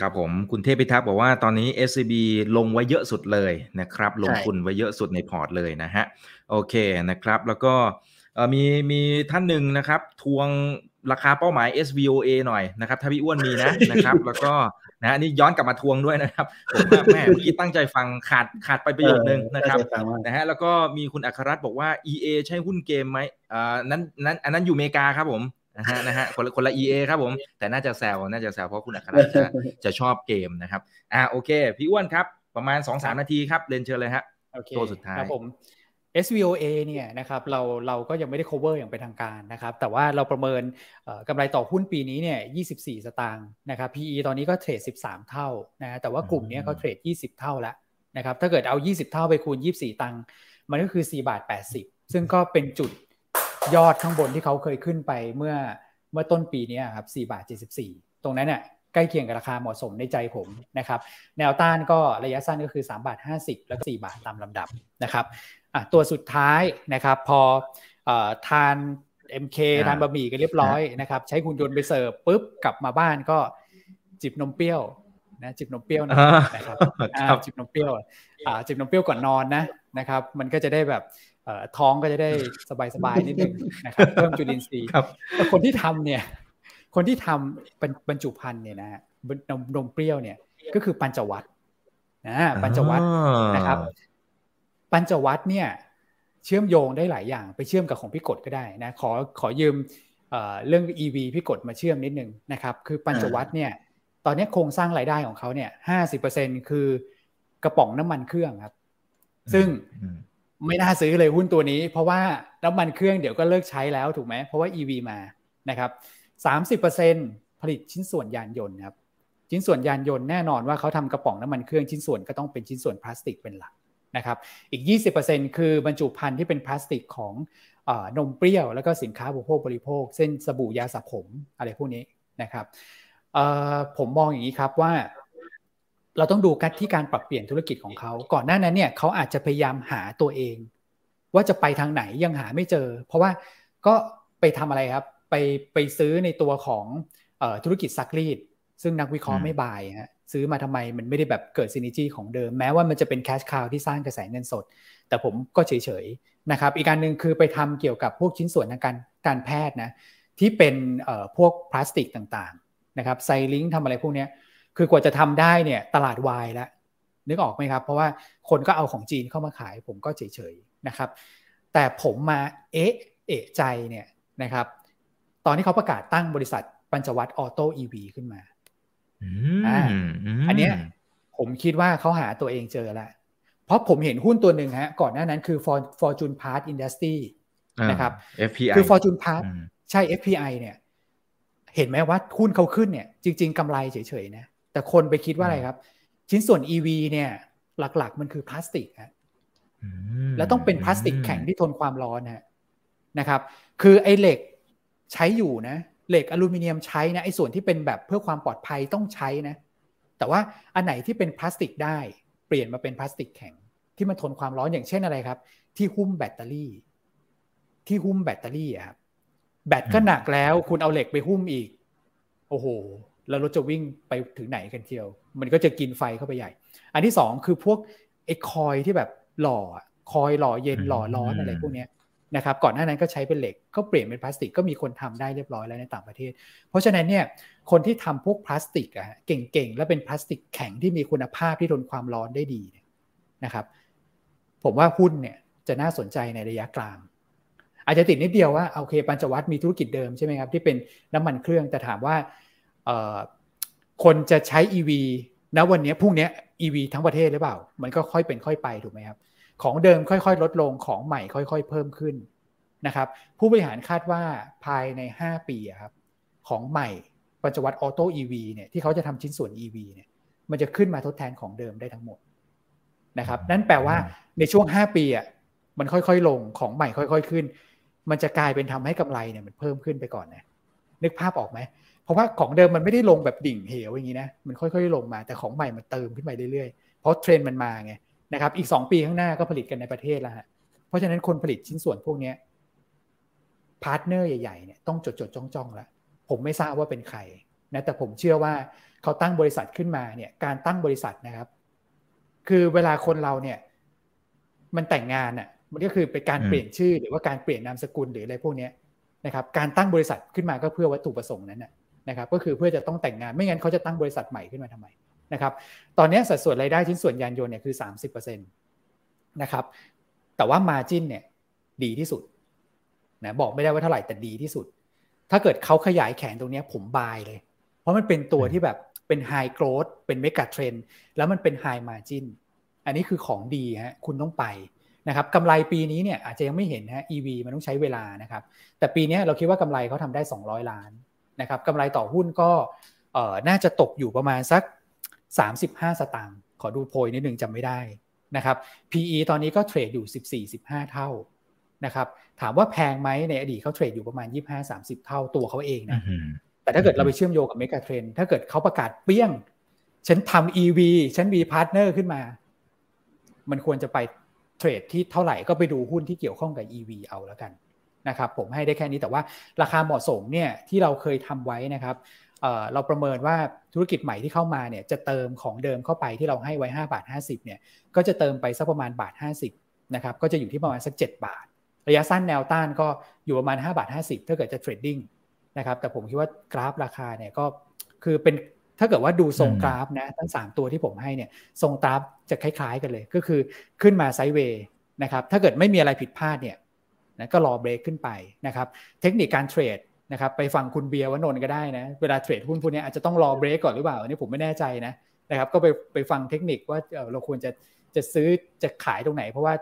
ครับผมคุณเทพพิทักษ์บอกว่าตอนนี้ SCB ลงไว้เยอะสุดเลยนะครับ ลงทุนไว้เยอะสุดในพอร์ตเลยนะฮะโอเคนะครับ แล้วก็มีมีท่านหนึ่งนะครับ ทวงราคาเป้าหมาย SVOA หน่อยนะครับถ้าพี่อ้วนมีนะนะครับ แล้วก็นะนี่ย้อนกลับมาทวงด้วยนะครับผมว่าแม่พี่ตั้งใจฟังขาดขาดไปประโยชน์หนึ่งนะครับนะฮะแล้วก็มีคุณอัครรัตน์บอกว่า EA ใช่หุ้นเกมไหมอ่านั้นนั้นอันนั้นอยู่อเมริกาครับผม นะฮะนะฮะคนละคนละ EA ครับผม แต่น่าจะแซวน่าจะแซวเพราะคุณอัครรัตน์จะจะชอบเกมนะครับ อ่าโอเค พี่อ้วนครับ ประมาณ2อสนาทีครับเรียนเชิญเลยฮะตัวสุดท้ายครับผม SVOA เนี่ยนะครับเราเราก็ยังไม่ได้ cover อย่างเป็นทางการนะครับแต่ว่าเราประเมินกำไรต่อหุ้นปีนี้เนี่ย 24 สตางค์นะครับ PE ตอนนี้ก็เทรด 13 เท่านะแต่ว่ากลุ่มนี้เขาเทรด 20 เท่าแล้วนะครับถ้าเกิดเอา 20 เท่าไปคูณ 24 ตังค์มันก็คือ 4 บาท 80 ซึ่งก็เป็นจุด ยอดข้างบนที่เขาเคยขึ้นไปเมื่อเมื่อต้นปีนี้ครับ4บาท74 ตรงนั้นเนี่ยใกล้เคียงกับราคาเหมาะสมในใจผมนะครับ แนวต้านก็ระยะสั้นก็คือ3บาท50 แล้วก็4บาทตามลำดับนะครับอะตัวสุดท้ายนะครับพออทาน MK ทานบะหมี่กันเรียบร้อยนะครับ ใช้คุณยนต์ไปเสิร์ฟปุ๊บกลับมาบ้านก็จิบนมเปรี้ยวนะจิบนมเปรี้ยวนะครับจิบนมเปรี้ยวจิบนมเปรี้ยวก่อนนอนนะนะครับ มันก็จะได้แบบ ท้องก็จะได้สบายๆนิดนึงนะครับเพิ่มจุลินทรีย์แต่คนที่ทำเนี่ย คนที่ทำเป็นบรรจุภัณฑ์เนี่ยนะนมนมเปรี้ยวเนี่ยก็คือปัญจวัตนะปัญจวัตนะครับ ปัญจวัตเนี่ยเชื่อมโยงได้หลายอย่างไปเชื่อมกับของพี่กดก็ได้นะขอขอยืมเรื่อง EV พี่กดมาเชื่อมนิดนึงนะครับคือปัญจวัตเนี่ยตอนนี้โครงสร้างรายได้ของเขาเนี่ยห้าสิบเปอร์เซ็นคือกระป๋องน้ำมันเครื่องครับ ซึ่ง ไม่น่าซื้อเลยหุ้นตัวนี้ เพราะว่าน้ำมันเครื่องเดี๋ยวก็เลิกใช้แล้วถูกไหมเพราะว่า EV มานะครับสามสิบเปอร์เซ็นผลิตชิ้นส่วนยานยนต์ครับชิ้นส่วนยานยนต์แน่นอนว่าเขาทำกระป๋องน้ำมันเครื่องชิ้นส่วนก็ต้องเป็นชิ้นส่วนพลาสติกเป็นหลักนะครับอีก 20%คือบรรจุภัณฑ์ที่เป็นพลาสติกของนมเปรี้ยวแล้วก็สินค้าบริโภคบริโภค เส้นสบู่ยาสระผมอะไรพวกนี้นะครับผมมองอย่างนี้ครับว่า เราต้องดูกันที่การปรับเปลี่ยนธุรกิจของเขา ก่อนหน้านั้นเนี่ยเขาอาจจะพยายามหาตัวเอง ว่าจะไปทางไหนยังหาไม่เจอ เพราะว่าก็ไปทำอะไรครับ ไปไปซื้อในตัวของธุรกิจซักรีด ซึ่งนักวิเคราะห์ไม่บายฮะซื้อมาทำไมมันไม่ได้แบบเกิดซินิจี้ของเดิม แม้ว่ามันจะเป็นแคชคาวที่สร้างกระแสเงินสด แต่ผมก็เฉยๆนะครับ อีกการหนึ่งคือไปทำเกี่ยวกับพวกชิ้นส่วนทางการการแพทย์นะที่เป็นพวกพลาสติกต่างๆนะครับไซลิงทำอะไรพวกนี้ คือกว่าจะทำได้เนี่ยตลาดวายแล้วนึกออกไหมครับ เพราะว่าคนก็เอาของจีนเข้ามาขาย ผมก็เฉยๆนะครับ แต่ผมมาเอ๊ะเอะใจเนี่ยนะครับ ตอนที่เขาประกาศตั้งบริษัทปัญจวัตรออโต้อีวีขึ้นมาอันนี้ผมคิดว่าเขาหาตัวเองเจอแล้วเพราะผมเห็นหุ้นตัวหนึ่งฮะก่อนหน้านั้นคือ Fortune Part Industry นะครับ FPI คือ Fortune Part ใช่ FPI เนี่ย เห็นไหมว่าหุ้นเขาขึ้นเนี่ย จริง ๆกำไรเฉยๆนะ แต่คนไปคิดว่าอะไรครับ ชิ้นส่วน EV เนี่ย หลักๆ มันคือพลาสติกฮะแล้วต้องเป็นพลาสติกแข็งที่ทนความร้อนนะนะครับ คือไอ้เหล็กใช้อยู่นะ เหล็กอลูมิเนียมใช้นะไอ้ส่วนที่เป็นแบบเพื่อความปลอดภัยต้องใช้นะ แต่ว่าอันไหนที่เป็นพลาสติกได้ เปลี่ยนมาเป็นพลาสติกแข็ง ที่มันทนความร้อนอย่างเช่นอะไรครับ ที่หุ้มแบตเตอรี่ ที่หุ้มแบตเตอรี่อะครับแบตก็หนักแล้ว คุณเอาเหล็กไปหุ้มอีก โอ้โห แล้วรถจะวิ่งไปถึงไหนกันเที่ยว มันก็จะกินไฟเข้าไปใหญ่ อันที่สองคือพวกไอ้คอยที่แบบหล่อคอยหล่อเย็นหล่อร้อนอะไรพวกนี้นะครับก่อนหน้านั้นก็ใช้เป็นเหล็กก็เปลี่ยนเป็นพลาสติกก็มีคนทำได้เรียบร้อยแล้วในต่างประเทศ เพราะฉะนั้นเนี่ยคนที่ทำพวกพลาสติกอะเก่งๆ และเป็นพลาสติกแข็งที่มีคุณภาพที่ทนความร้อนได้ดีนะครับผมว่าหุ้นเนี่ยจะน่าสนใจในระยะกลาง อาจจะติดนิดเดียวว่าโอเคปัญจวัตรมีธุรกิจเดิมใช่ไหมครับที่เป็นน้ำมันเครื่องแต่ถามว่า คนจะใช้ EV ณวันนี้พรุ่งนี้ EV ทั้งประเทศหรือเปล่า มันก็ค่อยเป็นค่อยไปถูกไหมครับ ของเดิมค่อยๆ ลดลงของใหม่ค่อย ๆ เพิ่มขึ้นนะครับ ผู้บริหารคาดว่าภายใน 5 ปีครับของใหม่ปัจจุบันออโต้ EV เนี่ยที่เขาจะทำชิ้นส่วน EV เนี่ยมันจะขึ้นมาทดแทนของเดิมได้ทั้งหมดนะครับ นั่นแปลว่าในช่วง 5 ปีอะมันค่อยๆ ลงของใหม่ค่อย ๆ ขึ้น มันจะกลายเป็นทำให้กำไรเนี่ยมันเพิ่มขึ้นไปก่อนนะนึกภาพออกไหม เพราะว่าของเดิมมันไม่ได้ลงแบบดิ่งเหวอย่างนี้นะมันค่อยๆลงมาแต่ของใหม่มันเติมขึ้นไปเรื่อยๆเพราะเทรนด์มันมาไงนะครับอีก 2 ปีข้างหน้าก็ผลิตกันในประเทศแล้วฮะเพราะฉะนั้นคนผลิตชิ้นส่วนพวกนี้ partner ใหญ่ๆเนี่ยต้องจดจดจ้องจ้องแล้วผมไม่ทราบว่าเป็นใครนะแต่ผมเชื่อว่าเขาตั้งบริษัทขึ้นมาเนี่ยการตั้งบริษัทนะครับ คือเวลาคนเราเนี่ยมันแต่งงานอะมันก็คือเป็นการเปลี่ยนชื่อหรือว่าการเปลี่ยนนามสกุลหรืออะไรพวกนี้นะครับการตั้งบริษัทขึ้นมาก็เพื่อวัตถุประสงค์นั้นนะ ครับก็คือเพื่อจะต้องแต่งงานไม่งั้นเขาจะตั้งบริษัทใหม่ขึ้นมาทำไมนะครับตอนนี้สัดส่วนรายได้ชิ้นส่วนยานยนต์เนี่ยคือ 30%นะครับแต่ว่า margin เนี่ยดีที่สุดนะบอกไม่ได้ว่าเท่าไหร่แต่ดีที่สุด ถ้าเกิดเขาขยายแขนตรงนี้ผม buy เลย เพราะมันเป็นตัวที่แบบเป็น high growth เป็น mega trend แล้วมันเป็น high margin อันนี้คือของดีฮะคุณต้องไปนะครับกำไรปีนี้เนี่ยอาจจะยังไม่เห็นนะ EV มันต้องใช้เวลานะครับ แต่ปีนี้เราคิดว่ากำไรเขาทำได้ 200 ล้าน นะครับกำไรต่อหุ้นก็น่าจะตกอยู่ประมาณสัก 35 สตางค์ขอดูโพยนิดนึงจำไม่ได้นะครับ PE ตอนนี้ก็ trade อยู่ 14-15 เท่านะครับถามว่าแพงไหมในอดีตเขา trade อยู่ประมาณ 25-30 เท่าตัวเขาเองนะแต่ถ้าเกิดเราไปเชื่อมโยงกับ mega trend ถ้าเกิดเขาประกาศเปี้ยง ฉันทำ EV ฉันมี partner ขึ้นมา มันควรจะไป trade ที่เท่าไหร่ก็ไปดูหุ้นที่เกี่ยวข้องกับ EV เอาแล้วกัน นะครับผมให้ได้แค่นี้แต่ว่าราคาเหมาะสมเนี่ยที่เราเคยทำไว้นะครับเราประเมินว่าธุรกิจใหม่ที่เข้ามาเนี่ยจะเติมของเดิมเข้าไปที่เราให้ไว้5บาท50เนี่ยก็จะเติมไปสักประมาณบาท50นะครับก็จะอยู่ที่ประมาณสัก 7 บาท ระยะสั้นแนวต้านก็อยู่ประมาณ5บาท50 ถ้าเกิดจะเทรดดิ้งนะครับแต่ผมคิดว่ากราฟราคาเนี่ยก็คือเป็นถ้าเกิดว่าดูทรงกราฟนะทั้ง 3 ตัวที่ผมให้เนี่ยทรงกราฟจะคล้าย ๆ กันเลย ก็คือขึ้นมาไซด์เวย์นะครับถ้าเกิดไม่มีอะไรผิดพลาดเนี่ย นะก็รอเบรกขึ้นไปนะครับ เทคนิคการเทรดนะครับไปฟังคุณเบียร์วนนก็ได้นะ เวลาเทรดหุ้นพวกนี้อาจจะต้องรอเบรกก่อนหรือเปล่า อันนี้ผมไม่แน่ใจนะนะครับ ก็ไปไปฟังเทคนิคว่าเราควรจะจะซื้อจะขายตรงไหน เพราะว่า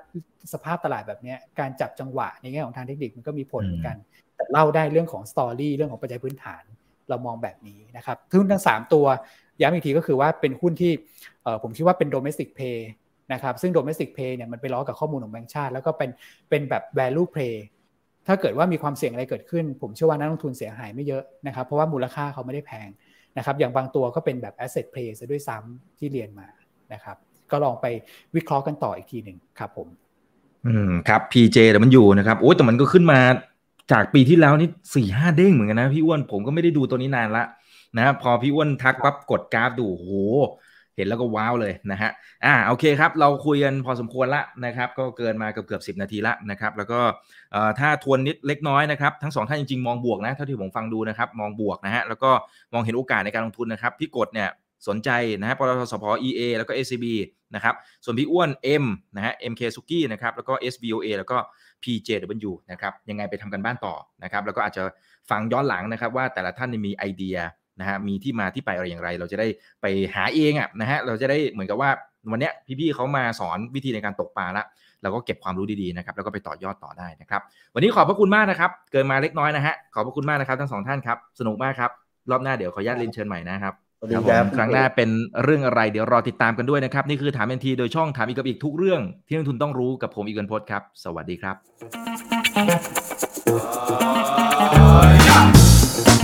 สภาพตลาดแบบนี้การจับจังหวะในแง่ของทางเทคนิคมันก็มีผลเหมือนกัน แต่เล่าได้เรื่องของสตอรี่เรื่องของปัจจัยพื้นฐานเรามองแบบนี้นะครับหุ้นทั้ง 3 ตัวย้ำอีกทีก็คือว่าเป็นหุ้นที่ผมคิดว่าเป็น domestic pay นะครับซึ่ง domestic pay เนี่ยมันไปล้อกับข้อมูลของแบงก์ชาติ แล้วก็เป็นเป็นแบบ value play ถ้าเกิดว่ามีความเสี่ยงอะไรเกิดขึ้น ผมเชื่อว่านักลงทุนเสียหายไม่เยอะนะครับ เพราะว่ามูลค่าเขาไม่ได้แพงนะครับ อย่างบางตัวก็เป็นแบบ asset play ซะด้วยซ้ำที่เรียนมานะครับ ก็ลองไปวิเคราะห์กันต่ออีกทีหนึ่งครับผม อืมครับ PJ แต่มันอยู่นะครับโอ้แต่มันก็ขึ้นมาจากปีที่แล้วนี่สี่ห้าเด้งเหมือนกันนะพี่อ้วนผมก็ไม่ได้ดูตัวนี้นานละนะพอพี่อ้วนทักปั๊บกดกราฟดูโห เห็นแล้วก็ว้าวเลยนะฮะอ่าโอเคครับ เราคุยกันพอสมควรละนะครับ ก็เกินมาเกือบเกือบสินาทีละนะครับ แล้วก็ถ้าทวนนิดเล็กน้อยนะครับทั้งสองท่านจริงๆ มองบวกนะเท่าที่ผมฟังดูนะครับ มองบวกนะฮะแล้วก็มองเห็นโอกาสในการลงทุนนะครับพี่กดเนี่ยสนใจนะฮะปตทสพ EA แล้วก็ SCB นะครับ ส่วนพี่อ้วน M นะฮะ MK สุกี้นะครับ แล้วก็ SBOA แล้วก็ PJW นะครับ ยังไงไปทำกันบ้านต่อนะครับ แล้วก็อาจจะฟังย้อนหลังนะครับว่าแต่ละท่านมีไอเดีย นะฮะมีที่มาที่ไปอะไรอย่างไร เราจะได้ไปหาเองอะนะฮะเราจะได้เหมือนกับว่าวันนี้พี่ๆเขามาสอนวิธีในการตกปลาละเราก็เก็บความรู้ดีๆนะครับแล้วก็ไปต่อยอดต่อได้นะครับ วันนี้ขอบพระคุณมากนะครับ เกินมาเล็กน้อยนะฮะขอบพระคุณมากนะครับ ทั้งสองท่านครับสนุกมากครับรอบหน้าเดี๋ยวขออนุญาตเรียนเชิญใหม่นะครับครับครั้งหน้าเป็นเรื่องอะไรเดี๋ยวรอติดตามกันด้วยนะครับ นี่คือถามเอ็นทีโดยช่องถามอีกกับอีกทุกเรื่อง ที่นักทุนต้องรู้กับผมอีกเกินพศครับ สวัสดีครับ